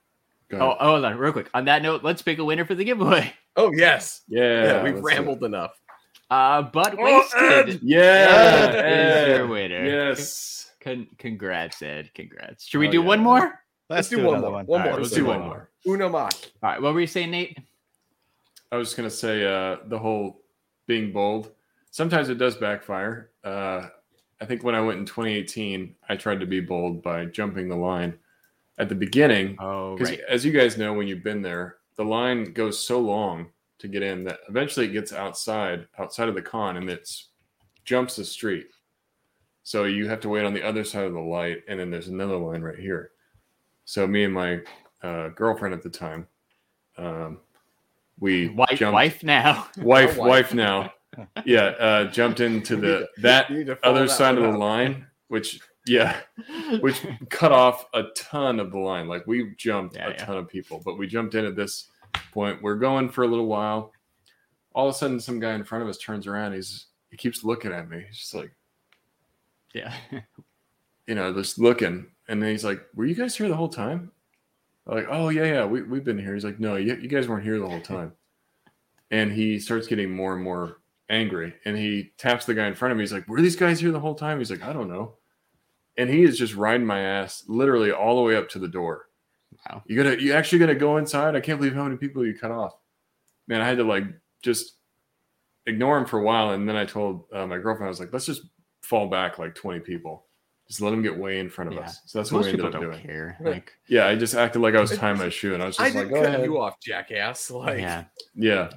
Go oh, ahead. hold on, real quick. On that note, let's pick a winner for the giveaway. oh yes, yeah, yeah, we've let's do it. rambled enough. Uh, but Oh, wasted Yeah, is your Ed. winner. Yes. Con- congrats, Ed. Congrats. Should we Oh, do yeah. one more? All Let's, do, one more. One, All more. right, Let's do do one one more. more. Uno mas. right, what were you saying, Nate? I was just gonna say uh, the whole being bold. Sometimes it does backfire. Uh, I think when I went in 2018, I tried to be bold by jumping the line at the beginning. Oh, Because right. as you guys know, when you've been there, the line goes so long to get in that eventually it gets outside, outside of the con, and it's jumps the street. So you have to wait on the other side of the light, and then there's another line right here. So me and my uh, girlfriend at the time, um, we Wife, jumped, wife now. [laughs] wife, wife, wife. now, yeah, uh, jumped into the to- that you need to follow other that side of the up. line, which yeah, which cut off a ton of the line. Like we jumped Yeah, a yeah. ton of people, but we jumped in at this point. We're going for a little while. All of a sudden, some guy in front of us turns around. He's he keeps looking at me. He's just like, yeah. you know, just looking. And then he's like, "Were you guys here the whole time?" I'm like, "Oh yeah, yeah, we we've been here." He's like, "No, you, you guys weren't here the whole time." And he starts getting more and more angry. And he taps the guy in front of me. He's like, "Were these guys here the whole time?" He's like, "I don't know." And he is just riding my ass, literally all the way up to the door. Wow. You gotta, you actually gonna go inside? I can't believe how many people you cut off. Man, I had to like just ignore him for a while, and then I told uh, my girlfriend, I was like, "Let's just fall back like twenty people." Just let them get way in front of Yeah. us. So that's what we ended up don't doing. care. Right. Like, Yeah, I just acted like I was tying my [laughs] shoe, and I was I just like, "Go cut ahead." you off, jackass. [laughs] Like, yeah. Yeah,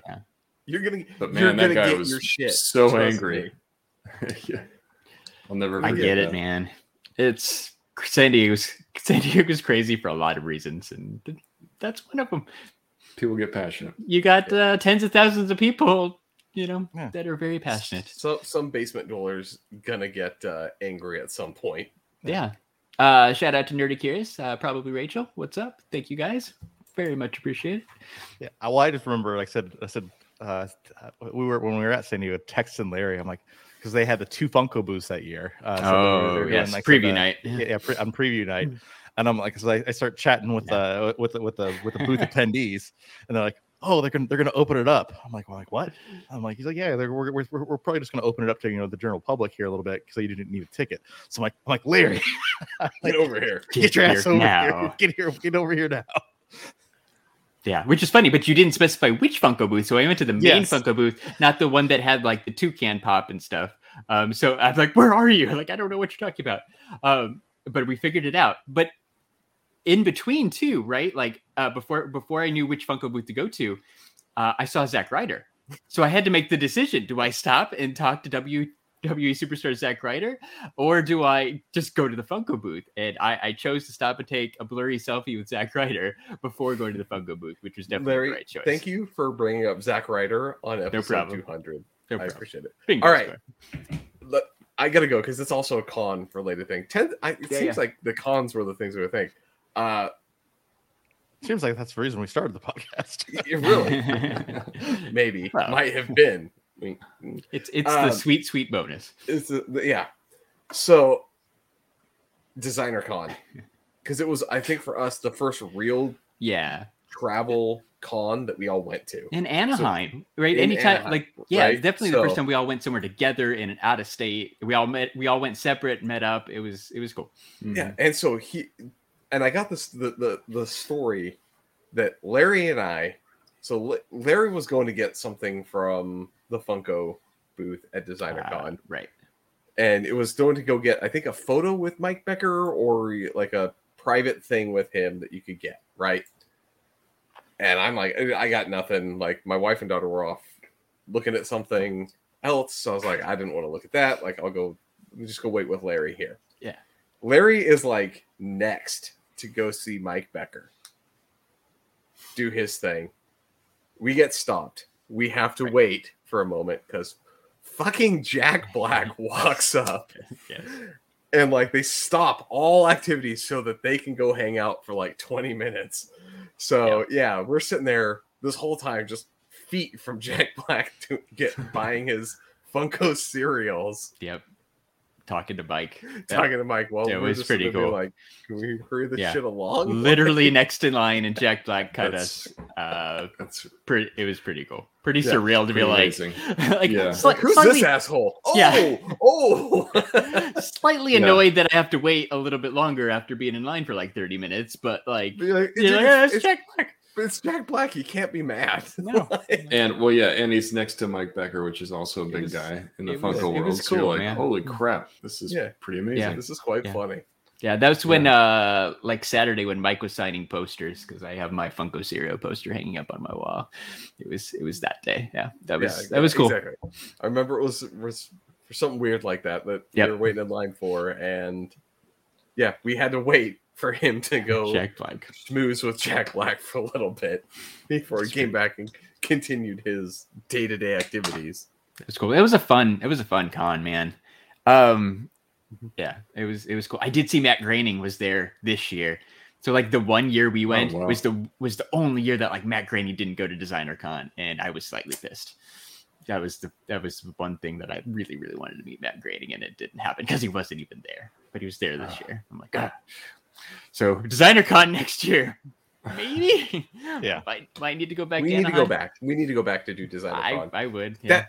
you're gonna, but you're man, that gonna guy was your shit. so angry. [laughs] yeah, I'll never. I Forget get it, man. It's San Diego's San Diego's crazy for a lot of reasons, and that's one of them. People get passionate. You got uh, tens of thousands of people, you know, Yeah. that are very passionate. So some basement dwellers gonna get uh, angry at some point. Yeah. Uh, shout out to Nerdy Curious, uh, probably Rachel. What's up? Thank you guys. Very much appreciated. Yeah, well, I just remember, like I said, I said uh, we were when we were at San Diego, texting Larry. I'm like, because they had the two Funko booths that year. Uh, so they were- they oh, were doing, yes. like, Preview the- night. yeah, yeah pre- on preview night, and I'm like, so I, I start chatting with the with the with the with the booth [laughs] attendees, and they're like, oh, they're gonna they're gonna open it up. I'm like, well, like what? I'm like, he's like, yeah, they're, we're, we're we're probably just gonna open it up to you know the general public here a little bit because you didn't need a ticket. So I'm like, I'm like, Larry, [laughs] Get over here. get your ass over now. here, get here, get over here now. Yeah, which is funny, but you didn't specify which Funko booth. So I went to the main Yes. Funko booth, not the one that had like the toucan pop and stuff. Um, so I was like, where are you? [laughs] Like, I don't know what you're talking about. Um, but we figured it out. But in between too, right? Like uh, before before I knew which Funko booth to go to, uh, I saw Zack Ryder. So I had to make the decision: do I stop and talk to WWE superstar Zack Ryder, or do I just go to the Funko booth? And I, I chose to stop and take a blurry selfie with Zack Ryder before going to the Funko booth, which was definitely Larry, the right choice. thank you for bringing up Zack Ryder on episode problem. 200. No I appreciate it. Fingers All right. Look, I gotta go because it's also a con related thing. Ten, I, it Yeah, seems yeah. like the cons were the things we would think. Uh, Seems like that's the reason we started the podcast. [laughs] it really, [laughs] maybe, Well. might have been. I mean, it's it's Um, the sweet sweet bonus. It's the, the- yeah. So Designer Con because [laughs] it was, I think, for us the first real Yeah. travel con that we all went to. In Anaheim, right? In Anytime, Anaheim, like, yeah, right? it's definitely the first time we all went somewhere together in and out of state. We all met, we all went separate, met up. It was, it was cool. Yeah, and so he and I got this the the, the story that Larry and I so La- Larry was going to get something from the Funko booth at Designer Uh, Con, right. and it was going to go get I think a photo with Mike Becker or like a private thing with him that you could get right. And I'm like, I got nothing. Like my wife and daughter were off looking at something else, so I was like, I didn't want to look at that. Like I'll go, just go wait with Larry here. Yeah. Larry is like next to go see Mike Becker do his thing. We get stopped. We have to wait for a moment because fucking Jack Black [laughs] walks up and like they stop all activities so that they can go hang out for like 20 minutes. So yeah, we're sitting there this whole time just feet from Jack Black to get buying his Funko cereals, Yep. Talking to Mike. [laughs] talking to Mike. Well, It was pretty cool. Like, can we hurry this Yeah. shit along? [laughs] Literally next in line, and Jack Black cut us. Uh, [laughs] That's pretty, it was pretty cool. Pretty Yeah, surreal to be like, like Yeah. sli- Like, who's slightly, this asshole? Oh, Yeah. oh. slightly Yeah. annoyed that I have to wait a little bit longer after being in line for like 30 minutes, but like, like, you're dude, like, "Yeah, it's, it's it's- Jack Black. It's Jack Black. He can't be mad. [laughs] No. And well, yeah, and he's next to Mike Becker, which is also a big was- guy in the it was- Funko world. was so you're cool, like, man. holy crap, this is Yeah. pretty amazing. Yeah. this is quite Yeah. funny. Yeah, that was when uh like Saturday when Mike was signing posters because I have my Funko Cereal poster hanging up on my wall. It was it was that day. Yeah, that was Yeah, that was cool. Exactly. I remember it was was for something weird like that that Yep. we were waiting in line for, and yeah, we had to wait for him to [laughs] go Jack Black. schmooze with Jack Black for a little bit before he came back and continued his day to day activities. It was cool. It was a fun. It was a fun con, man. Um, yeah, it was. It was cool. I did see Matt Groening was there this year. So like the one year we went wow. was the was the only year that like Matt Groening didn't go to Designer Con, and I was slightly pissed. That was the that was the one thing that I really really wanted to meet Matt Groening, and it didn't happen because he wasn't even there. But he was there this year. I'm like, ah. So Designer Con [laughs] next year, maybe. [laughs] Yeah. might might need to go back. we to need to go back. We need to go back to do designer I con. I would. Yeah. That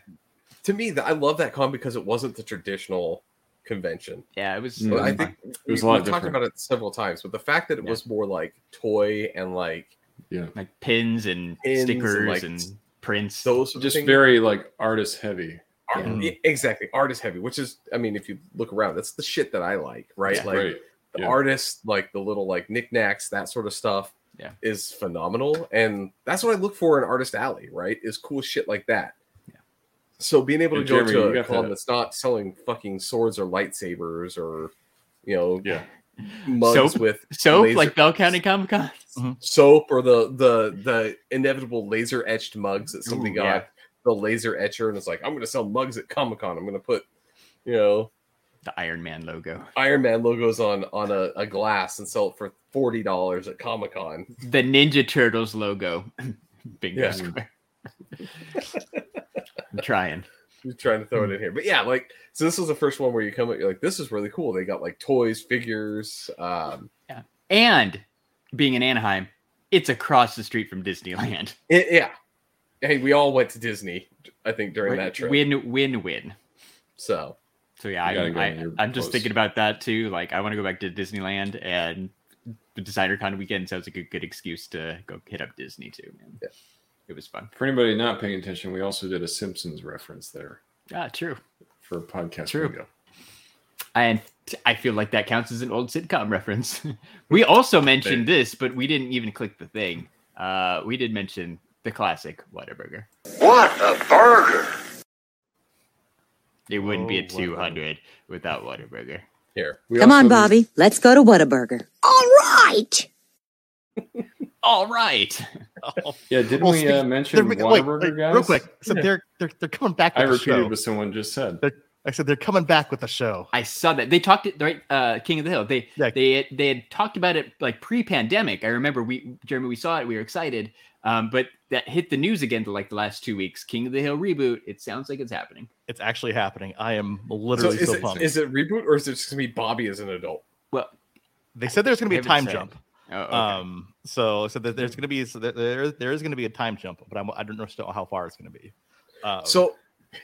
to me, that I love that con because it wasn't the traditional convention. yeah, it was. Mm. it But I think it think was we, a lot have talked different. about it several times, but the fact that it Yeah. was more like toy and like yeah, like pins and Pins and, stickers like, and prints. those Just things. very like artist heavy. Art- Yeah. yeah, exactly artist heavy, which is I mean, if you look around, that's the shit that I like, right? Yeah. like right. The yeah. artists, like the little like knickknacks, that sort of stuff. Yeah. is phenomenal, and that's what I look for in Artist Alley, right? Is cool shit like that. Yeah. So being able to And go Jeremy, to a con that- that's not selling fucking swords or lightsabers or you know Yeah. mugs Soap? with Soap laser- like Bell County Comic Con. Mm-hmm. soap or the the the inevitable laser etched mugs that somebody Ooh, got yeah. the laser etcher and it's like i'm gonna sell mugs at comic-con i'm gonna put you know The Iron Man logo. iron man logos on on a, a glass and sell it for $40 at comic-con The Ninja Turtles logo. [laughs] Bingo Yeah. square. I'm trying. Just trying to throw it in here but yeah like so this was the first one where you come up you're like this is really cool they got like toys figures um yeah. And being in Anaheim, it's across the street from Disneyland. it, yeah hey we all went to disney i think during that trip Win, win, win. so So yeah, I'm, I, I'm just close. thinking about that too. Like, I want to go back to Disneyland, and the Designer Con weekend sounds like a good excuse to go hit up Disney too. Man, Yeah. it was fun. For anybody not paying attention, we also did a Simpsons reference there Ah, true. for a podcast True. bingo. And I feel like that counts as an old sitcom reference. [laughs] we also mentioned this, but we didn't even click the thing. Uh, we did mention the classic Whataburger. What a burger! It wouldn't be a Oh, Whataburger. 200 without Whataburger. here we Come on, also- Bobby. Let's go to Whataburger. All right. [laughs] All right. [laughs] Yeah, didn't Well, we uh, mention making- wait, wait, guys? real quick. So they're they're they're coming back. I With the repeated show. what someone just said. I said they're coming back with the show. I saw that they talked it right. Uh, King of the Hill. They Yeah. they had- they had talked about it like pre-pandemic. I remember we Jeremy we saw it. We were excited. Um, but that hit the news again for like the last two weeks. King of the Hill reboot. It sounds like it's happening. It's actually happening. I am so literally is, so, it, pumped. is it reboot or is it just gonna be bobby as an adult Well, they said there's going to be a time said. jump. Oh, okay. Um, so so that there's going to be so there there is going to be a time jump, but I'm, I don't know still how far it's going to be. Um, So,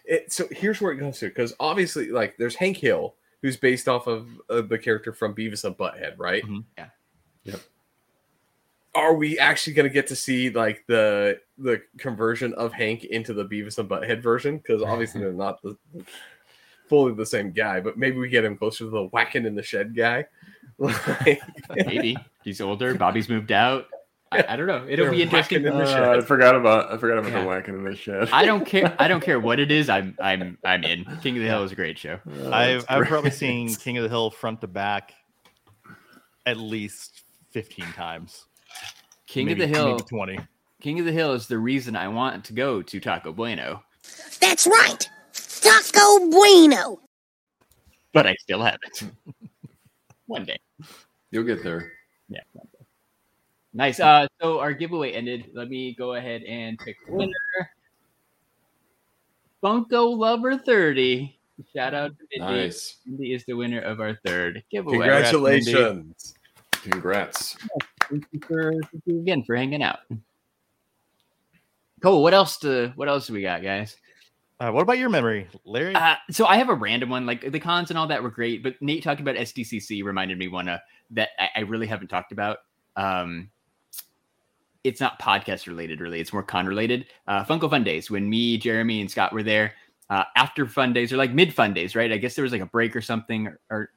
it, so here's where it goes to because obviously, like, there's Hank Hill, who's based off of uh, the character from Beavis and Butthead, right? Mhm. Yeah. Yep. Are we actually going to get to see like the the conversion of Hank into the Beavis and Butthead version? Because obviously they're not the, fully the same guy, but maybe we get him closer to the whacking in the shed guy. [laughs] Like, Maybe he's older. Bobby's moved out. I, I don't know. It'll They're be interesting. in the Uh, I forgot about I forgot about Yeah. the whacking in the shed. I don't care. I don't [laughs] care what it is. I'm I'm I'm in. King of the Hill is a great show. Oh, I've that's I've probably seen King of the Hill front to back at least 15 times. King Maybe- of the Hill. maybe 20. King of the Hill is the reason I want to go to Taco Bueno, That's right. Taco Bueno. but I still haven't. [laughs] One day. You'll get there. Yeah. Nice. Uh, so our giveaway ended. Let me go ahead and pick the winner. Funko Lover 30. Shout out to Mindy. Nice. Mindy is the winner of our third giveaway. Congratulations. Congrats. Thank you for thank you again for hanging out. Cool. What else? To, what else do we got, guys? Uh, what about your memory, Larry? Uh, so I have a random one. Like the cons and all that were great, but Nate talking about SDCC reminded me one uh, that I, I really haven't talked about. Um, it's not podcast related, really. It's more con related. Uh, Funko Fundays. When me, Jeremy, and Scott were there uh, after Fundays or like mid Fundays, right? I guess there was like a break or something, or, or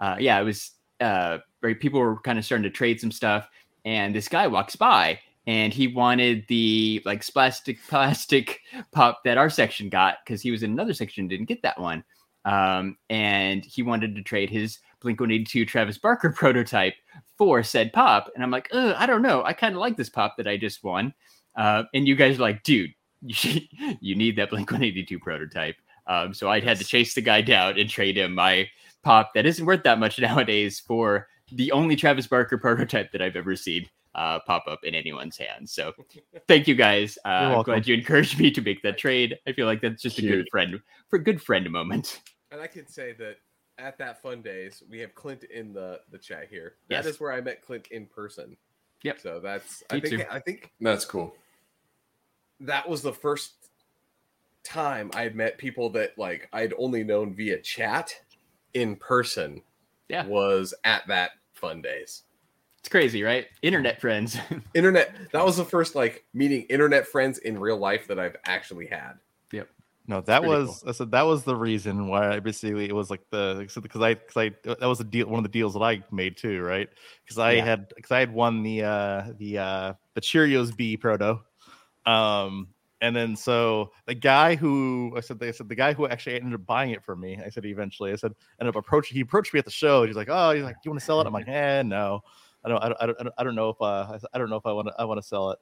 uh, yeah, it was. Uh, right, people were kind of starting to trade some stuff, and this guy walks by and he wanted the like plastic [laughs] plastic pop that our section got because he was in another section didn't get that one. Um, and he wanted to trade his Blink 182 Travis Barker [laughs] prototype for said pop. And I'm like, Ugh, I don't know. I kind of like this pop that I just won. Uh, and you guys are like, dude, you, [laughs] should- you need that Blink 182 prototype. Um, so I had to chase the guy down and trade him my pop that isn't worth that much [laughs] nowadays for the only Travis Barker prototype that I've ever seen uh, pop up in anyone's hands. So thank you guys. Uh, I'm glad you encouraged me to make that trade. I feel like that's just a good friend for a good friend moment. And I could say that at that fundays, we have Clint in the the chat here. Yes. That is where I met Clint in person. Yep. So that's I think too. I think That's cool. that was the first time I had met people that like I'd only known via chat in person. Yeah. Was at that fundays. It's crazy, right? Internet friends. [laughs] Internet that was the first like meeting internet friends in real life that I've actually had. No, that pretty was I said that was the reason why I basically it was like the because I because I that was a deal one of the deals that I made too, right? Because I Yeah. had because I had won the uh the uh the Cheerios B proto, um and then so the guy who I said they said the guy who actually ended up buying it for me, I said eventually I said ended up approaching he approached me at the show. He's like, oh, he's like, do you want to sell it? I'm like, [laughs] eh, no, I don't I don't I don't, I don't know if uh I don't know if I want to I want to sell it,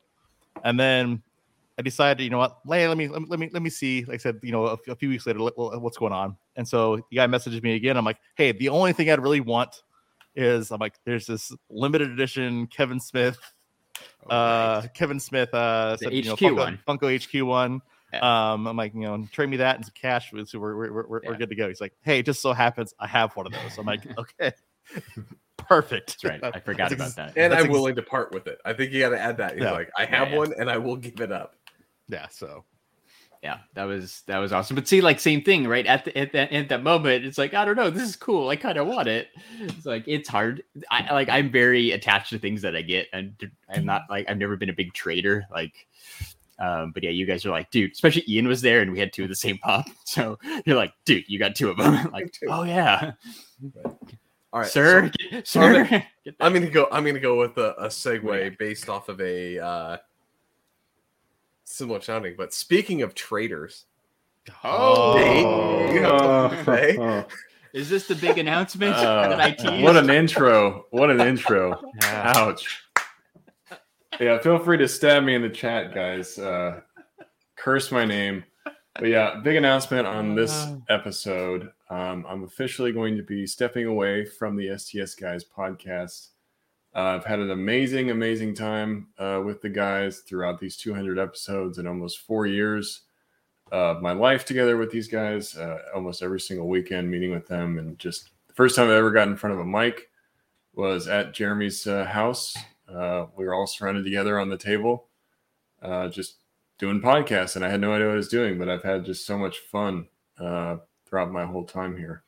and then I decided, you know what, let, let me let me let me let me see. Like I said, you know, a, a few weeks later, let- well, what's going on? And so the guy messages me again. I'm like, hey, the only thing I'd really want is I'm like, there's this limited edition Kevin Smith, uh, Kevin Smith, uh, The said, you know, HQ Funko, one. Funko HQ one. Yeah. Um, I'm like, you know, trade me that and some cash, so we're we're, we're, we're good to go. He's like, hey, it just so happens I have one of those. I'm like, [laughs] okay, [laughs] perfect. That's right. I forgot That's about that. And That's I'm ex- willing to part with it. I think you gotta add that. He's Yeah. like, I have yeah. one and I will give it up. Yeah, so yeah, that was that was awesome. But see, like same thing, right? At the at that at that moment, it's like I don't know, this is cool. I kind of want it. It's like it's hard. I like I'm very attached to things that I get, and I'm not like I've never been a big trader. Like, um, but yeah, you guys are like, dude. Especially Ian was there, and we had two of the same pop. [laughs] So you're like, dude, you got two of them. [laughs] like, [laughs] oh yeah, All right, sir, so get- sir. get that. I'm gonna go. I'm gonna go with a, a segue Yeah. based off of a uh, similar sounding. But speaking of traders, Oh, Nate, you have something to [laughs] say? Oh, is this the big announcement uh, that I teased? what an intro! What an intro! yeah. Ouch. Yeah, feel free to stab me in the chat, guys. Uh, curse my name. But yeah, big announcement on this episode. Um, I'm officially going to be stepping away from the STS Guys podcast. Uh, I've had an amazing, amazing time uh, with the guys throughout these 200 episodes and almost four years of my life together with these guys. Uh, almost every single weekend meeting with them, and just the first time I ever got in front of a mic was at Jeremy's uh, house. Uh, we were all surrounded together on the table, uh, just doing podcasts, and I had no idea what I was doing, but I've had just so much fun throughout my whole time here.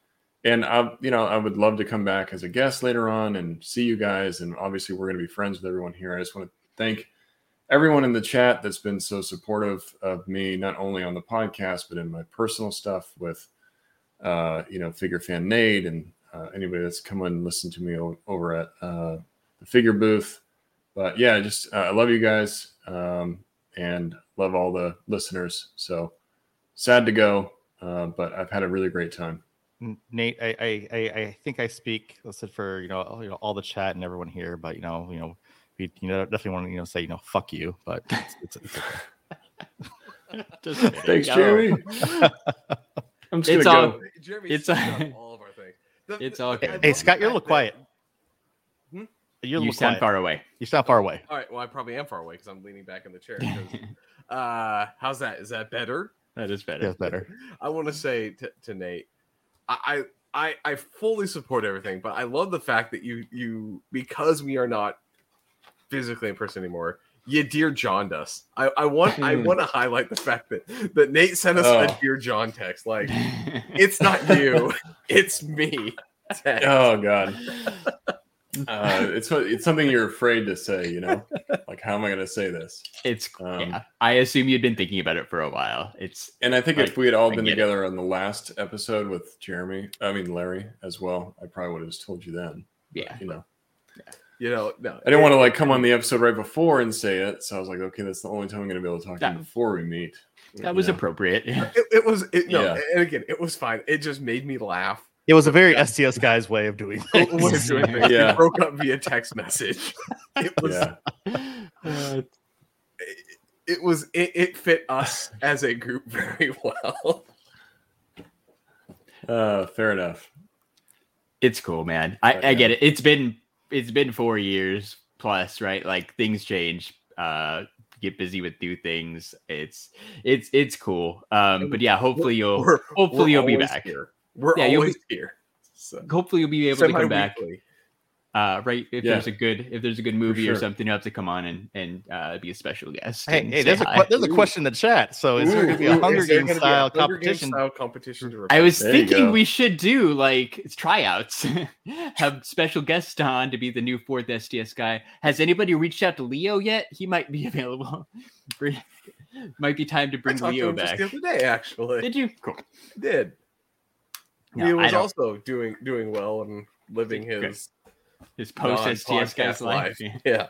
And I, you know, I would love to come back as a guest later on and see you guys. And obviously, we're going to be friends with everyone here. I just want to thank everyone in the chat that's been so supportive of me, not only on the podcast but in my personal stuff with, uh, you know, Figure Fan Nate and uh, anybody that's come and listened to me o- over at uh, the Figure Booth. But yeah, just uh, I love you guys um, and love all the listeners. So sad to go, uh, but I've had a really great time. N- Nate, I, I, I, I think I speak listed for you know, all- you know all the chat and everyone here, but you know, you know, we you know definitely want to you know say you know fuck you, but it's, it's, it's okay. [laughs] Just Thanks, go. Jeremy. [laughs] I'm just It's gonna all. go. Jeremy It's sums a- up all of our things. The- It's all I good. love hey Scott, you're a little quiet. Hmm? You're a You little sound quiet. far away. You sound far away. All right. Well, I probably am far away because I'm leaning back in the chair. [laughs] uh, how's that? Is that better? That is better. Yeah, it's better. I want to say to, to Nate, I, I I fully support everything, but I love the fact that you you because we are not physically in person anymore. You dear John us. I, I want I Hmm. want to highlight the fact that that Nate sent us Oh. a dear John text. Like [laughs] it's not you, it's me. [laughs] text. Oh God. [laughs] Uh, it's it's something you're afraid to say, you know. [laughs] Like, how am I going to say this? It's Um, yeah. I assume you'd been thinking about it for a while. It's And I think Like, if we had all I been get it. together on the last episode with Jeremy, I mean Larry as well, I probably would have just told you then. yeah. You know, You know, no. I didn't want to like come on the episode right before and say it, so I was like, okay, that's the only time I'm going to be able to talk to you before we meet. That was Yeah. appropriate. It, it was it, no, Yeah. and again, it was fine. It just made me laugh. It was a very STS guy's way of doing [laughs] Way of things. doing [laughs] things. Yeah. It broke up via text message. [laughs] It was Yeah, Uh, it was it, it fit us as a group very well. uh, fair enough. it's cool, man. I, I get it. It's been it's been four years plus, right? Like things change. Uh get busy with new things. It's it's it's cool. Um but yeah, hopefully you'll We're- hopefully we're you'll be back. Here. We're Yeah, you'll always here. So, Hopefully you'll be able to come back. Uh right if Yeah. there's a good if there's a good movie or something, you have to come on and and uh be a special guest. Hey, hey, there's a hi. que- there's a question in the chat. So is there going to be a Ooh, Hunger is there Games gonna be a style Hunger Games competition? style competition to I was There thinking we should do like it's tryouts, [laughs] have special guests on to be the new fourth STS guy. Has anybody reached out to Leo yet? He might be [laughs] available. [laughs] Might be time to I bring talked to Leo him just back. the other day, actually. Did you? Cool. I did. No, he was also doing doing well and living his His post STS non-podcast guy's life. Yeah.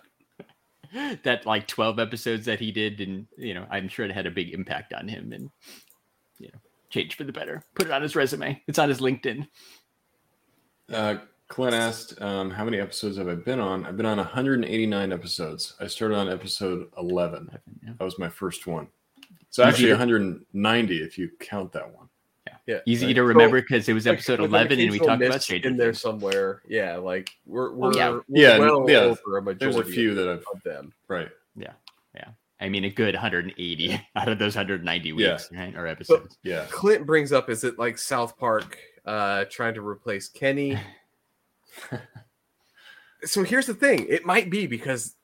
[laughs] that like 12 episodes that he did, and you know, I'm sure it had a big impact on him and you know, changed for the better. Put it on his resume. It's on his LinkedIn. Uh, Clint asked, um, "How many episodes have I been on?" I've been on 189 episodes. I started on episode 11. Yeah. That was my first one. So Easy actually, 190 if you count that one. Yeah. Easy Right. to remember because it was episode with an 11 and we talked about miss Stranger in there Things. somewhere. Yeah, like we're we're, yeah. we're Yeah, well yeah. over a majority. There's a few that I've of them. right. Yeah. Yeah. I mean, a good 180 [laughs] out of those 190 Yeah. weeks, right? Or episodes. Yeah. Clint brings up, is it like South Park uh trying to replace Kenny? [laughs] so here's the thing: it might be because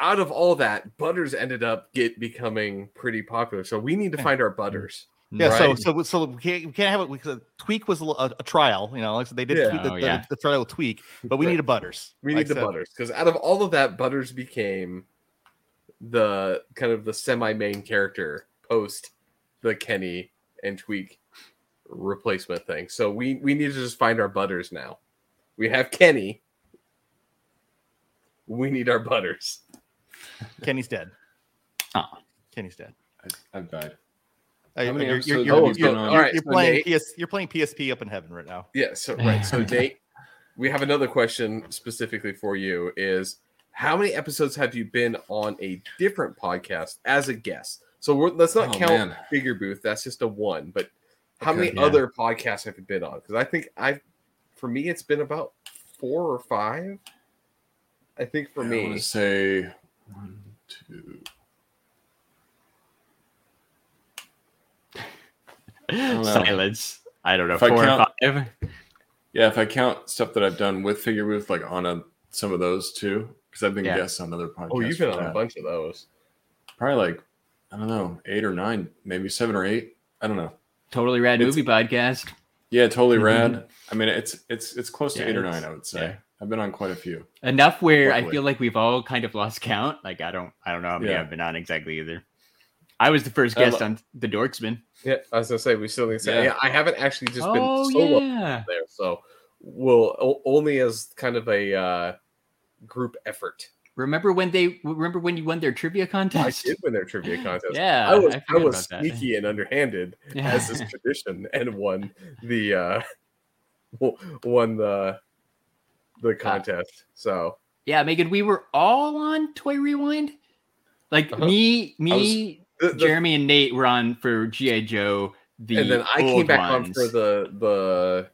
out of all that, Butters ended up get becoming pretty popular. So we need to find our Butters. Yeah, Right. so so so we can't, we can't have it because Tweek was a, a, a trial, you know, like I said, they did Yeah. tweak the, Oh, yeah. the, trial with Tweek, but we Right. need a Butters. We Like need the I said, Butters because out of all of that, Butters became the kind of the semi-main character post the Kenny and Tweek replacement thing. So we we need to just find our Butters now. We have Kenny. We need our Butters. Kenny's dead. Aw. Kenny's dead. I, I've died. How many you're, you're, you're, you you're, been on? you're- Alright, you're so playing Nate- PS, you're playing PSP up in heaven right now. Yeah. So right. So [laughs] Nate, we have another question specifically for you: Is how many episodes have you been on a different podcast as a guest? So we're, let's not Oh, count man. Figure Booth. That's just a one. But how Okay, many yeah. other podcasts have you been on? Because I think I, for me, it's been about four or five. I think for I me, want to say one, two. Don't. Silence. I don't know. If I Four or count- five. Yeah, if I count stuff that I've done with Figure Booth, like on a, some of those too, because I've been Yeah. guests on other podcasts. Oh, you've been for on a bunch of those. Probably like I don't know, eight or nine, maybe seven or eight. I don't know. Totally rad It's- movie podcast. Yeah, totally rad. I mean, it's it's it's close to Mm-hmm. Yeah, eight or nine. I would say yeah. I've been on quite a few. Enough where I feel like we've all kind of lost count. Like I don't I don't know how many Yeah. I've been on exactly either. I was the first guest on the Dorksman. Yeah, as I was gonna say we still need to say. Yeah. Yeah. I haven't actually just Oh been solo yeah. there, so we'll o- only as kind of a uh, group effort. Remember when they remember when you won their trivia contest? I did win their trivia [laughs] contest. Yeah, I was I I, was about that. sneaky and underhanded as is [laughs] tradition, and won the uh, [laughs] won the the contest. So Yeah, Megan, we were all on Toy Rewind. Like Uh-huh. me, me, the, the- Jeremy, and Nate were on for GI Joe. The and then I came old back on for the the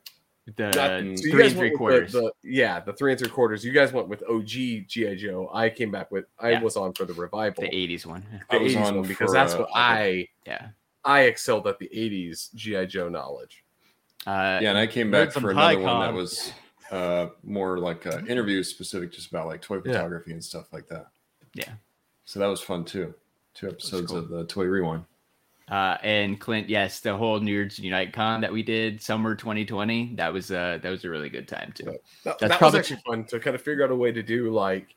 the not- so three and three quarters. The, the, yeah, the three and three quarters. You guys went with OG GI Joe. I came back with I Yeah. was on for the revival, the '80s one. the 80s on one because that's uh, what I Yeah. I excelled at the 80s GI Joe knowledge. Uh, Yeah, and I came back for another one that was uh, more like uh, interviews specific, just about like toy Yeah. photography and stuff like that. Yeah. So that was fun too. Two episodes cool. of the Toy Rewind. Uh, and Clint, yes, the whole Nerds Unite Con that we did summer 2020. That was uh that was a really good time too. That, That's that probably- was actually fun to kind of figure out a way to do like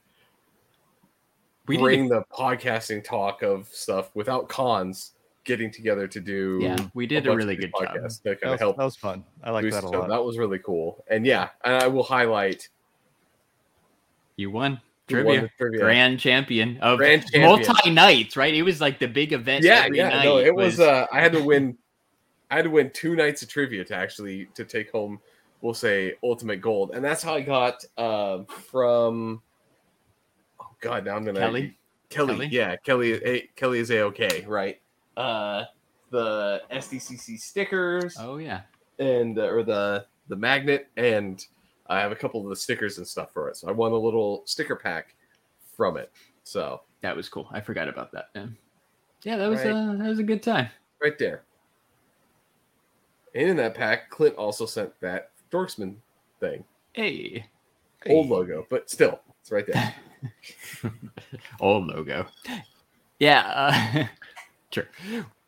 We bring did the podcasting talk of stuff without cons getting together to do yeah, we did a bunch really good job. podcasts to That kind was, of help that was fun. I like that a it. So lot. That was really cool. And yeah, and I will highlight You won trivia. trivia. Grand champion of Grand champion. multi nights, right? It was like the big event. yeah, yeah. No, it was. uh I had to win. I had to win two nights of trivia to actually to take home. We'll say ultimate gold, and that's how I got uh, from. Oh God! Now I'm gonna Kelly? Kelly, Kelly? yeah, Kelly. A, Kelly is a okay, right? Uh, the SDCC stickers Oh yeah. and uh, or the the magnet, and I have a couple of the stickers and stuff for it. So I won a little sticker pack from it. So That was cool. I forgot about that. Yeah, yeah that was Right. uh, that was a good time. right there. And in that pack, Clint also sent that Dorksman thing, Hey, old logo, but still, it's right there. [laughs] old logo. Yeah, uh, [laughs] sure.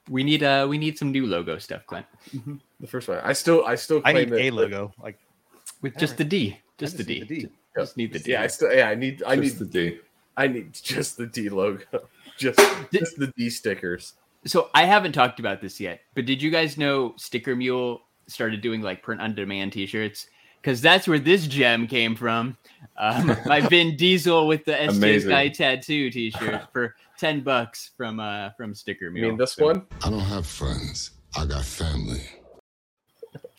We need uh we need some new logo stuff, Clint. the first one. I still, I still I claim need that- a logo. Like With just the D. Just the just D. need the D. Just need the D. Yeah, I still, yeah, I need, I need, Just the D. I need just the D logo, [laughs] just, just the D stickers. So I haven't talked about this yet, but did you guys know Sticker Mule started doing like print on demand T-shirts? Because that's where this gem came from. Um, [laughs] my Vin Diesel with the SJ Amazing. Guy tattoo T-shirt for [laughs] ten bucks from uh from Sticker You Mule. mean this So- one? I don't have friends. I got family.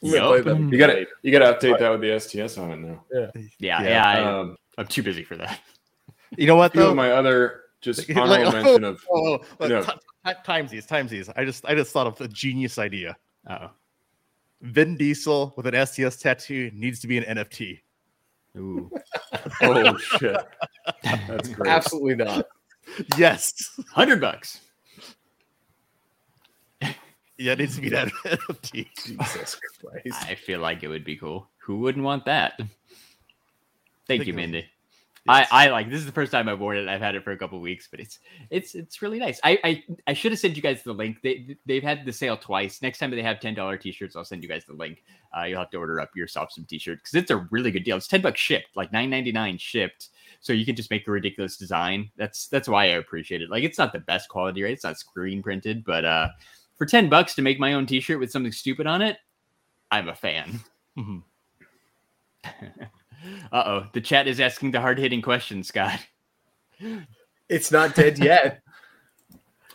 I'm play that You gotta you gotta update that with the STS on it now. Yeah, Yeah, yeah. I, Um, I'm too busy for that. you know what though? my other just [laughs] Like, honorable oh, [laughs] mention of oh, oh, No. ti- ti- timesies, timesies. I just I just thought of a genius idea. Oh, Vin Diesel with an STS tattoo needs to be an NFT. ooh, [laughs] oh shit. That's great. Absolutely not. Yes. hundred bucks. Yeah, it needs to be that NFT. [laughs] Jesus Christ. I feel like it would be cool. Who wouldn't want that? Thank you, Mindy. Yes. I, I like this is the first time I've worn it. I've had it for a couple weeks, but it's it's it's really nice. I I, I should have sent you guys the link. They they've had the sale twice. Next time they have ten dollar t-shirts, I'll send you guys the link. Uh, you'll have to order up yourself some t-shirts because it's a really good deal. It's ten bucks shipped, like nine ninety nine shipped. So you can just make a ridiculous design. That's that's why I appreciate it. Like it's not the best quality, right? It's not screen printed, but uh, for ten bucks to make my own t-shirt with something stupid on it, I'm a fan. [laughs] Mhm. Uh oh, the chat is asking the hard hitting question, Scott. It's not dead yet. [laughs]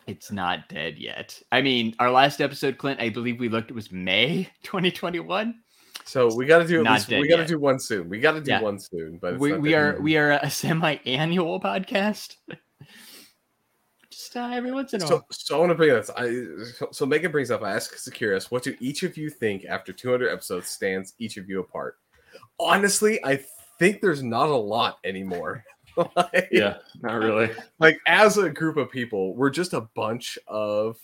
It's not dead yet. I mean, our last episode, Clint, I believe we looked, it was May [laughs] 2021. So we got to do at least, we got to do one soon. We got to do Yeah. one soon. But it's We, not we are yet. we are a semi annual podcast. Just uh, every once in a So, while. so I want to bring this. I so- so Megan brings up. I ask curious. What do each of you think after 200 episodes stands each of you apart? Honestly, I think there's not a lot anymore. [laughs] like, Yeah, not really. like as a group of people, we're just a bunch of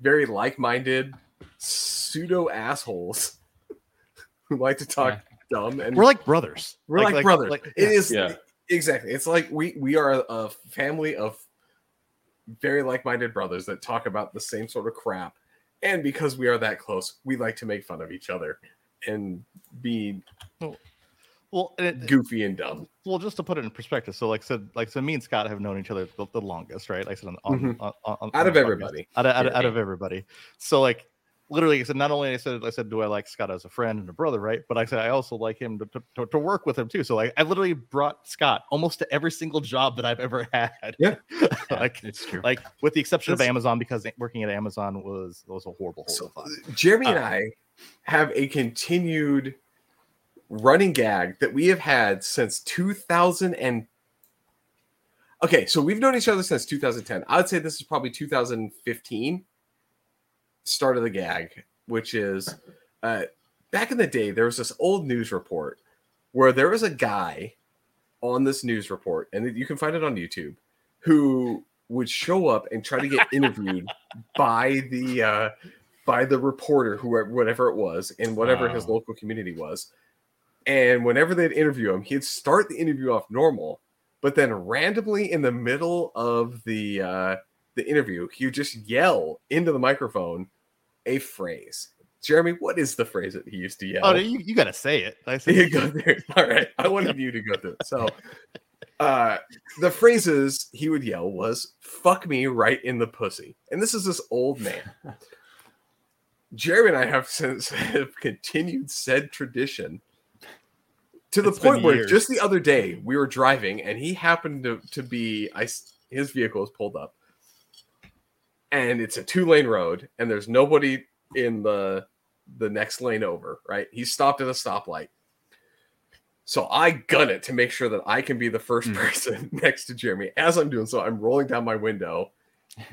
very like-minded pseudo assholes who like to talk dumb and We're like brothers. we're like, brothers. like- It yeah. is Yeah. exactly. It's like we we are a, a family of very like-minded brothers that talk about the same sort of crap. And because we are that close, we like to make fun of each other and be Well, and it, goofy and dumb. well, just to put it in perspective, so like said, like so, me and Scott have known each other the, the longest, right? Like I said, on, on, Mhm. on, on, on Out of everybody. out of, out, Yeah. out of everybody. So like literally, I said not only I said I said do I like Scott as a friend and a brother, right? But I said I also like him to, to- to, to work with him too. So like I literally brought Scott almost to every single job that I've ever [laughs] had. [laughs] Yeah. like it's true. like with the exception of Amazon because working at Amazon was was a horrible, So, horrible thought. Jeremy and Uh, I have a continued running gag that we have had since 2000 and okay so we've known each other since 2010 i would say this is probably 2015 start of the gag which is uh back in the day there was this old news report where there was a guy on this news report and you can find it on youtube who would show up and try to get [laughs] interviewed by the uh by the reporter, whoever, whatever it was, in whatever his local community was. And whenever they'd interview him, he'd start the interview off normal, but then randomly in the middle of the uh, the interview, he would just yell into the microphone a phrase. Jeremy, what is the phrase that he used to yell? Oh, you, you got to say it. I [laughs] said, You go there. [laughs] All right. I wanted you to go through it. So [laughs] uh the phrases he would yell was fuck me right in the pussy. And this is this old man. Jeremy and I have since have continued said tradition to the It's point where years. just the other day we were driving and he happened to, to be I his vehicle is pulled up and it's a two lane road and there's nobody in the the next lane over, right? He stopped at a stoplight. So I gun it to make sure that I can be the first Hmm. person [laughs] next to Jeremy. As I'm doing so, I'm rolling down my window.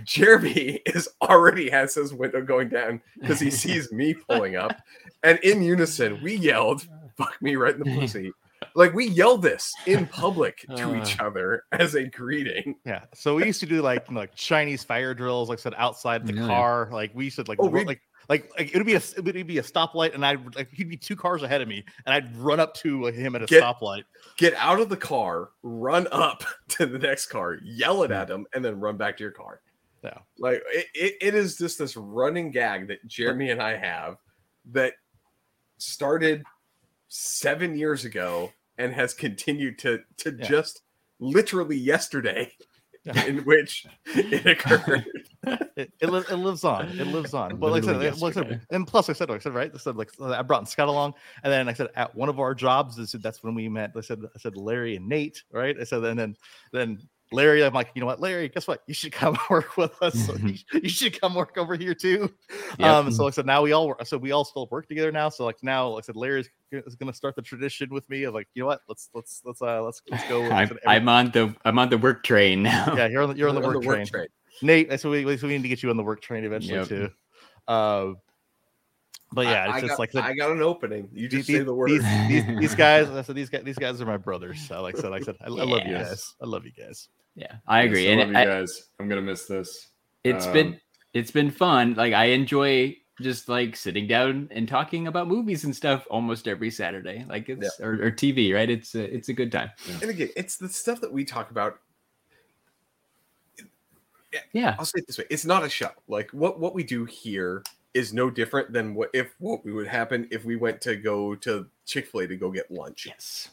Jeremy [laughs] is already has his window going down because he [laughs] sees me pulling up. And in unison, we yelled, fuck me right in the pussy. Like we yelled this in [laughs] public to each uh. other as a greeting. Yeah. So we used to do like like Chinese fire drills, like I said, outside the Really? car. Like we used to like Oh, ru- we- like like like it would be a it would be a stoplight, and I'd like he'd be two cars ahead of me, and I'd run up to like, him at a Get- stoplight. Get out of the car, run up [laughs] to the next car, yell it at him, and then run back to your car. Yeah. Like it, it, it is just this running gag that Jeremy and I have that started seven years ago and has continued to to Yeah. just literally yesterday in which it occurred. It, it, li- it lives on. It lives on. But like I said, like I said, and plus I said, like I said, right? I said like I brought Scott along, and then I said at one of our jobs, I said that's when we met. I said I said Larry and Nate, right? I said and then then Larry, I'm like, you know what, Larry, guess what? You should come [laughs] work with us. You, you should come work over here too. Yep. Um, so like I said, now we all work. So we all still work together now. So like now, like I said, Larry's g- is gonna start the tradition with me of like, you know what? Let's let's let's uh let's let's go. I I'm, every- I'm on the I'm on the work train now. yeah, you're on the you're on the [laughs] On work train. Nate, so we, so we need to get you on the work train eventually Yep. too. Uh, but yeah, I, it's I just got, like the, I got an opening. You these, just say the word. these, these, these [laughs] guys. I said these guys. These guys are my brothers. So like I said, like I said, I, I love you guys. I love you guys. Yeah, I agree. Yes, I and love it- you I- guys. I'm gonna miss this. it's Um, been it's been fun. Like I enjoy just like sitting down and talking about movies and stuff almost every Saturday. Like it's or, or TV, right? It's a, it's a good time. And again, it's the stuff that we talk about. Yeah, I'll say it this way: it's not a show. Like what what we do here is no different than what if what we would happen if we went to go to Chick Fil A to go get lunch. yes,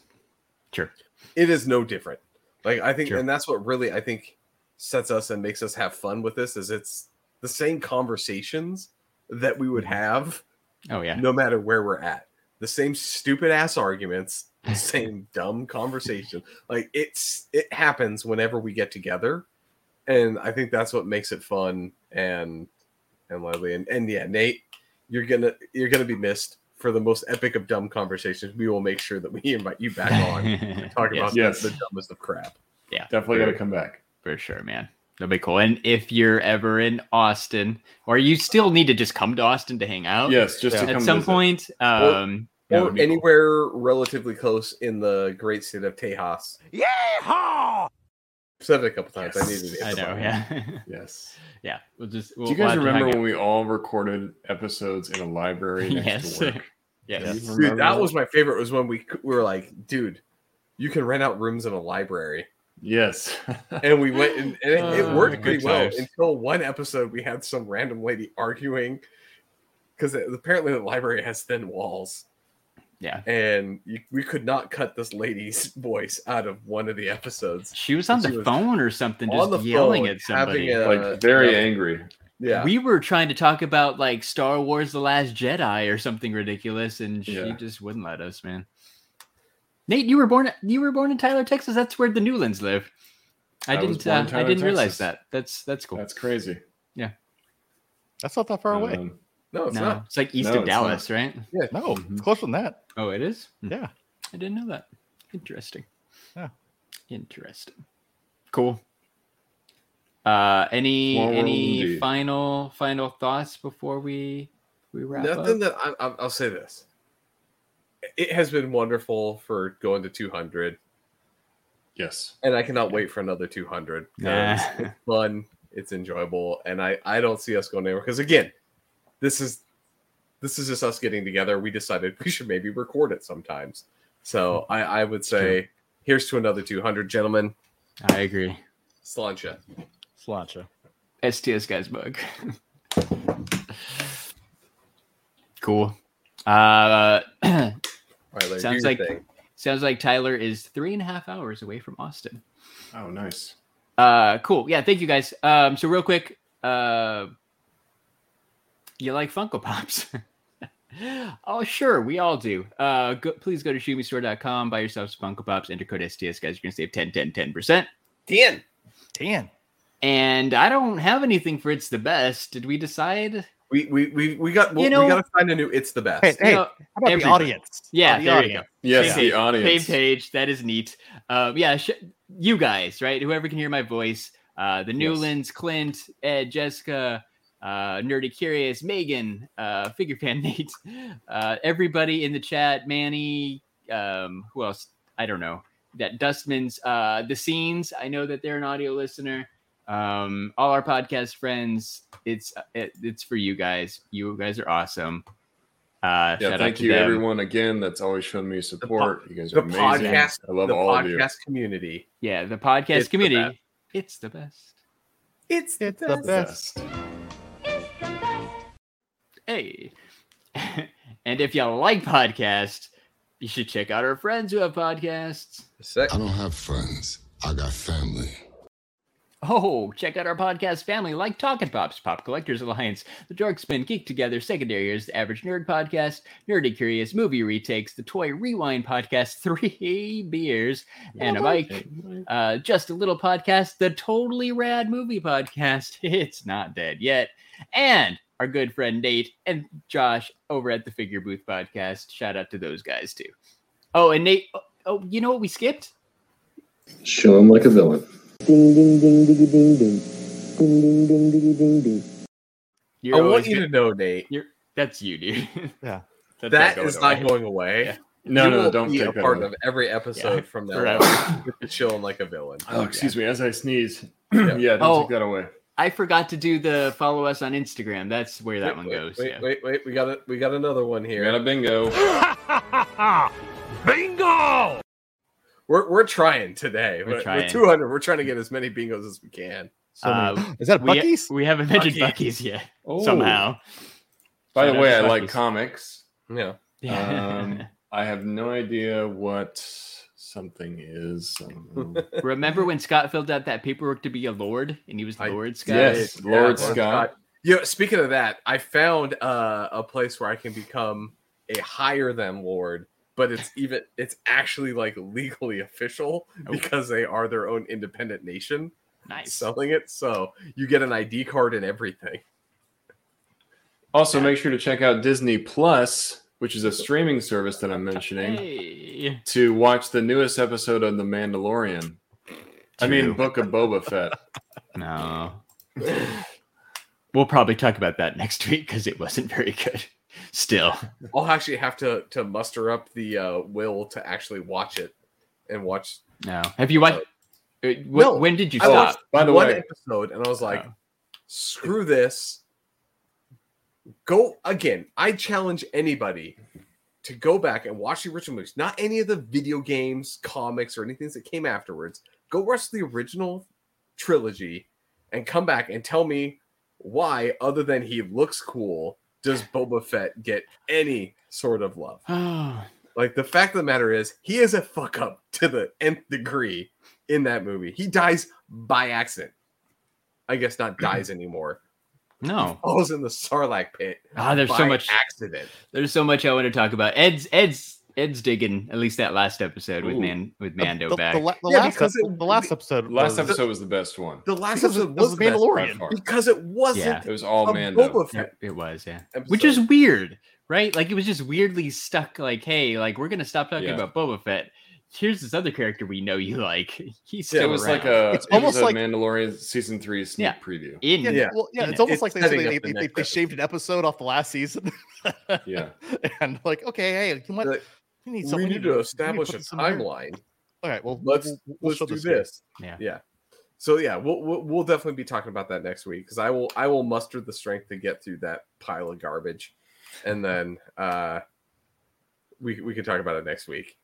sure. It is no different. Like I think, Sure. and that's what really I think sets us and makes us have fun with this. Is it's the same conversations that we would mm-hmm. have Oh yeah, no matter where we're at. The same stupid ass arguments, [laughs] the same dumb conversation. Like it's it happens whenever we get together. And I think that's what makes it fun and and lively. And and yeah, Nate, you're gonna you're gonna be missed for the most epic of dumb conversations. We will make sure that we [laughs] invite you back on to [laughs] talk Yes. about Yes. the, the dumbest of crap. yeah, Definitely for- gotta come back. for sure, man. That'll be cool. And if you're ever in Austin, or you still need to just come to Austin to hang out, Yes, just to at come some visit. point. Um, that Or would be cool. anywhere relatively close in the great state of Tejas. Yeehaw! I've said it a couple times. I needed to I know. button. Yeah, [laughs] Yes. yeah. We'll just. We'll, Do you we'll guys have to hang remember when we all recorded episodes in a library next Yes. to work? [laughs] Yes. Dude, that was my favorite. Was when we we were like, dude, you can rent out rooms in a library, yes. [laughs] and we went and, and it, it Uh, worked good pretty well times. until one episode we had some random lady arguing because apparently the library has thin walls, Yeah. and you, we could not cut this lady's [laughs] voice out of one of the episodes. She was on She the was phone or something, on just the yelling phone, at somebody. having a- like very yeah. angry. Yeah, We were trying to talk about like Star Wars: The Last Jedi or something ridiculous, and she Yeah. just wouldn't let us, man. Nate, you were born you were born in Tyler, Texas. That's where the Newlands live. I, I didn't. born in Uh, I didn't realize Texas. that. That's that's cool. That's crazy. Yeah. That's not that far away. No, it's no, not. it's like east No, of it's not. Dallas, right? Yeah, no, Mhm. it's closer than that. Oh, it is. Hmm. Yeah. I didn't know that. Interesting. Yeah. Interesting. Cool. Uh, any Small any indeed. final final thoughts before we we wrap Nothing up? that I, I, I'll say this. It has been wonderful for going to 200, yes. and I cannot wait for another 200 because Nah. it's fun, it's enjoyable, and I I don't see us going anywhere. Because again, this is this is just us getting together. We decided [laughs] we should maybe record it sometimes. So I I would say here's to another 200, gentlemen. I agree. Sláinte. Sláinte. STS guys bug. [laughs] cool. Uh, [clears throat] All right, Larry, sounds like thing. sounds like Tyler is three and a half hours away from Austin. Oh, nice. Uh, cool. Yeah, thank you guys. Um, so real quick, uh, you like Funko Pops? [laughs] oh, sure, we all do. Uh, go, please go to shootmestore.com, buy yourself some Funko Pops, enter code STS, guys. You're gonna save 10, 10, 10 percent. 10. Dan. And I don't have anything for it's the best. Did we decide? We we we, we got You know, we got to find a new. It's the best. Hey, hey, know, how about the audience? Yeah, Oh, the there audience. you go. Yes, Same the audience. Same page. That is neat. Um, yeah, sh- you guys, right? Whoever can hear my voice, uh, the Newlands, Clint, Ed, Jessica, uh, Nerdy Curious, Megan, uh, Figure Fan [laughs] Nate, uh, everybody in the chat, Manny, um, who else? I don't know. That Dustman's, uh, the scenes. I know that they're an audio listener. Um, all our podcast friends. It's it, it's for you guys. You guys are awesome. Uh, Yeah, thank you, them. everyone, again. That's always shown me support. you guys are amazing. podcast, I love the all of you. podcast community. Yeah, the podcast It's community. best. it's the best. It's It's the best. Hey. [laughs] and if you like podcasts, you should check out our friends who have podcasts. Sick. I don't have friends. I got family. Oh, check out our podcast family like Talking Pops, Pop Collectors Alliance, The Dorkspin, Geek Together, Secondary Years, The Average Nerd Podcast, Nerdy Curious, Movie Retakes, The Toy Rewind Podcast, [laughs] Three Beers, and a Mic, uh, Just a Little Podcast, The Totally Rad Movie Podcast, [laughs] It's Not Dead Yet, and our good friend Nate and Josh over at the Figure Booth Podcast. Shout out to those guys too. Oh, and Nate, oh, oh you know what we skipped? Show him like a villain. Ding ding ding diggy ding ding. Ding ding ding diggy ding ding. You're I want you good- to know, Nate. You're that's you, dude. Yeah. [laughs] That's That going is not going away. Yeah. No, You no, will don't be take a part away. of every episode Yeah, from now on. [laughs] With chilling like a villain. Oh, excuse me. As I sneeze. [clears throat] Yeah. yeah, don't Oh. take that away. I forgot to do the follow us on Instagram. That's where that Wait, one wait, goes. Wait, yeah. wait, wait. We got it. We got another one We here. got a bingo. [laughs] Bingo! We're we're trying today. We're We're, trying. we're 200. We're trying to get as many bingos as we can. So many- Uh, is that we, Buc-ee's? we haven't mentioned Buc-ee's. Bucky's yet. Oh. Somehow. By the way, to I like comics. Yeah. Um, [laughs] I have no idea what something is. I don't know. Remember when Scott filled out that paperwork to be a lord and he was I- Lord Scott? Yes, Lord Yeah, Scott. Yeah. Speaking of that, I found uh, a place where I can become a higher than lord, but it's even it's actually like legally official Oh. because they are their own independent nation Nice. selling it. So you get an ID card and everything. Also, make sure to check out Disney Plus, which is a streaming service that I'm mentioning, Hey. to watch the newest episode of The Mandalorian. I mean, Book of Boba Fett. [laughs] No. we'll probably talk about that next week because it wasn't very good. Still. I'll actually have to to muster up the uh, will to actually watch it and watch. No. Have you watched? uh, wh- No. When did you I stop? watched By the one way- episode and I was like, Oh. screw this. Go again. I challenge anybody to go back and watch the original movies, not any of the video games, comics, or anything that came afterwards. Go watch the original trilogy and come back and tell me why, other than he looks cool, does Boba Fett get any sort of love? [sighs] Ah. Like the fact of the matter is, he is a fuck up to the nth degree in that movie. He dies by accident. I guess not dies [clears throat] anymore. No. [laughs] Falls in the Sarlacc pit. Ah, there's so much accident. There's so much I want to talk about. Ed's Ed's Ed's digging at least that last episode with Ooh. Man with Mando the, back. the, the Yeah, last because ep- it- the last episode Last was- episode was the best one. The last Because episode was was the Mandalorian. by far. because it wasn't. Yeah. It was all a Mando. Boba Yeah, Fett. it was, yeah. episode. Which is weird, right? Like it was just weirdly stuck. Like, hey, like we're gonna stop talking Yeah. about Boba Fett. Here's this other character we know you like. [laughs] He's It was around. like a It's almost like- Mandalorian season three sneak Yeah. preview. in. Yeah, Yeah. well, yeah, in it's it. almost It's like they, they, they, the they, they shaved an episode off the last season. [laughs] Yeah. and like, okay, hey, you want, Like, we need we need to establish a timeline. All right, well, Let's we'll, we'll let's show do here. this. Yeah. Yeah. So yeah, we'll, we'll we'll definitely be talking about that next week because I will I will muster the strength to get through that pile of garbage, and then uh, we we can talk about it next week.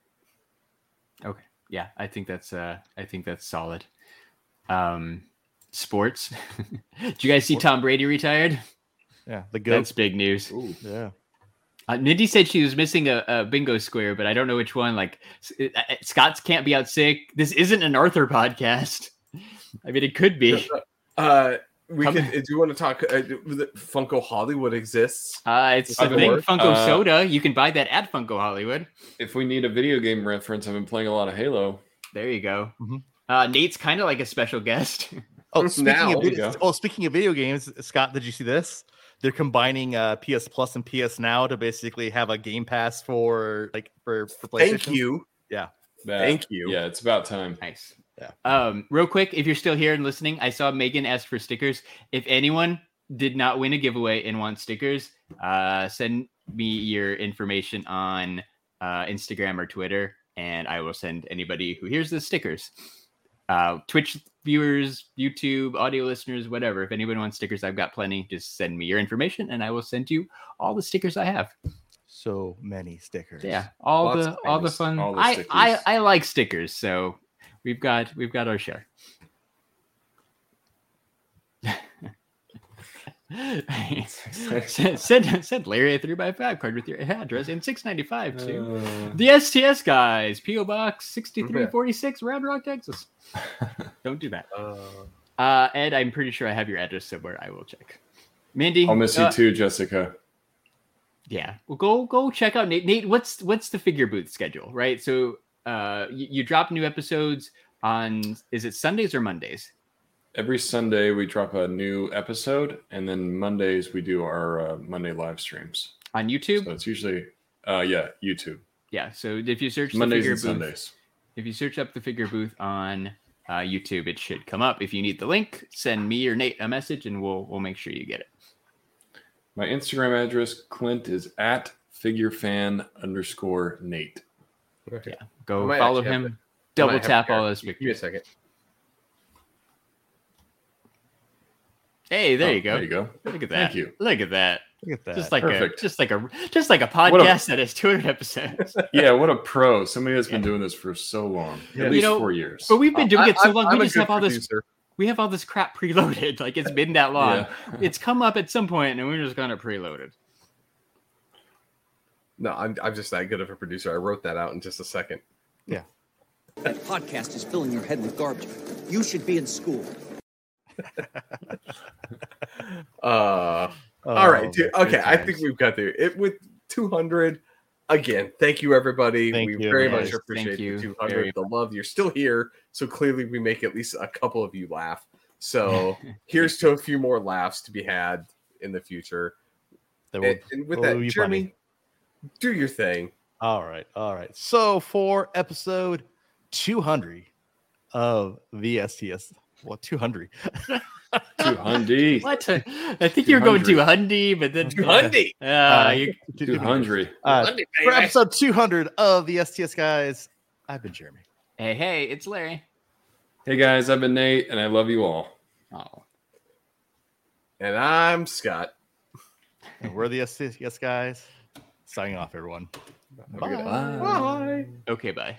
Okay. Yeah, I think that's uh I think that's solid. Um sports. [laughs] Did you guys see Tom Brady retired? Yeah, the goat. That's big news. Ooh. yeah. Uh, Mindy said she was missing a, a bingo square, but I don't know which one. Like S- uh, uh, Scott's can't be out sick. This isn't an Arthur podcast. [laughs] I mean, it could be. Uh, we Come- can. Do you want to talk? Uh, Funko Hollywood exists. Uh, it's a the thing. word? Funko Uh, Soda. You can buy that at Funko Hollywood. If we need a video game reference, I've been playing a lot of Halo. There you go. Mhm. Uh, Nate's kind of like a special guest. [laughs] Oh, speaking Now- of video, oh, speaking of video games, Scott, did you see this? They're combining uh, PS Plus and PS Now to basically have a Game Pass for like for, for PlayStation. Thank you. That- Thank you. Yeah, it's about time. nice. Yeah. Um, real quick, if you're still here and listening, I saw Megan ask for stickers. If anyone did not win a giveaway and want stickers, uh, send me your information on uh, Instagram or Twitter, and I will send anybody who hears the stickers. Uh, Twitch viewers, YouTube, audio listeners, whatever. If anyone wants stickers, I've got plenty. Just send me your information, and I will send you all the stickers I have. So many stickers. Yeah, all Lots the all the fun. all the I, I. I like stickers, so we've got we've got our share. send, send send Larry a three by five card with your address and six ninety five to Uh, the STS guys, PO Box sixty three forty six, Round Rock, Texas. [laughs] Don't do that. Uh, Uh, Ed, I'm pretty sure I have your address somewhere. I will check. Mindy, I'll miss you uh, too, Jessica. Yeah. Well, go go check out Nate. Nate, what's what's the figure booth schedule? Right. So uh you, you drop new episodes on is it Sundays or Mondays? Every Sunday we drop a new episode, and then Mondays we do our uh, Monday live streams. On YouTube? So it's usually, uh, yeah, YouTube. Yeah. So if you search Mondays the and booth, Sundays. if you search up the figure booth on uh, YouTube, it should come up. If you need the link, send me or Nate a message, and we'll we'll make sure you get it. My Instagram address, Clint, is at figurefan underscore Nate. Yeah. Go follow him. the- Double tap all those Give me a second. Hey, there Oh, you go. There you go. Look at that. Thank you. Look at that. Look at that. Just like Perfect. a just like a just like a What a- podcast that has 200 episodes. [laughs] Yeah, what a pro. Somebody that's been doing this for so long. Yeah. At You least know, four years. But we've been doing it so I'm- long. I'm we just have all this. We have all this crap preloaded. [laughs] Like it's been that long. Yeah. It's come up at some point, and we're just gonna preload it. No, I'm I'm just that good of a producer. I wrote that out in just a second. Yeah. That podcast is filling your head with garbage. You should be in school. [laughs] Uh, all right, dude. Oh, Okay, I think we've got there. It with 200. Again, thank you everybody. Thank we you, very everybody. much appreciate Thank you the 200. very The love. You're still here, so clearly we make at least a couple of you laugh. So [laughs] here's to a few more laughs to be had in the future. That will- And, and with that, be Jeremy, funny. Do your thing. All right, all right. So for episode 200 of the STS, well, 200. 200. [laughs] What? I think you're going to Hundy, but then 200. Uh, [laughs] Uh, you, 200. Uh, 200, for baby. episode 200 of the STS guys, I've been Jeremy. hey, hey, it's Larry. Hey guys, I've been Nate, and I love you all. Oh, And I'm Scott. And we're the STS guys. Signing off, everyone. Have a good- Bye. Okay, bye.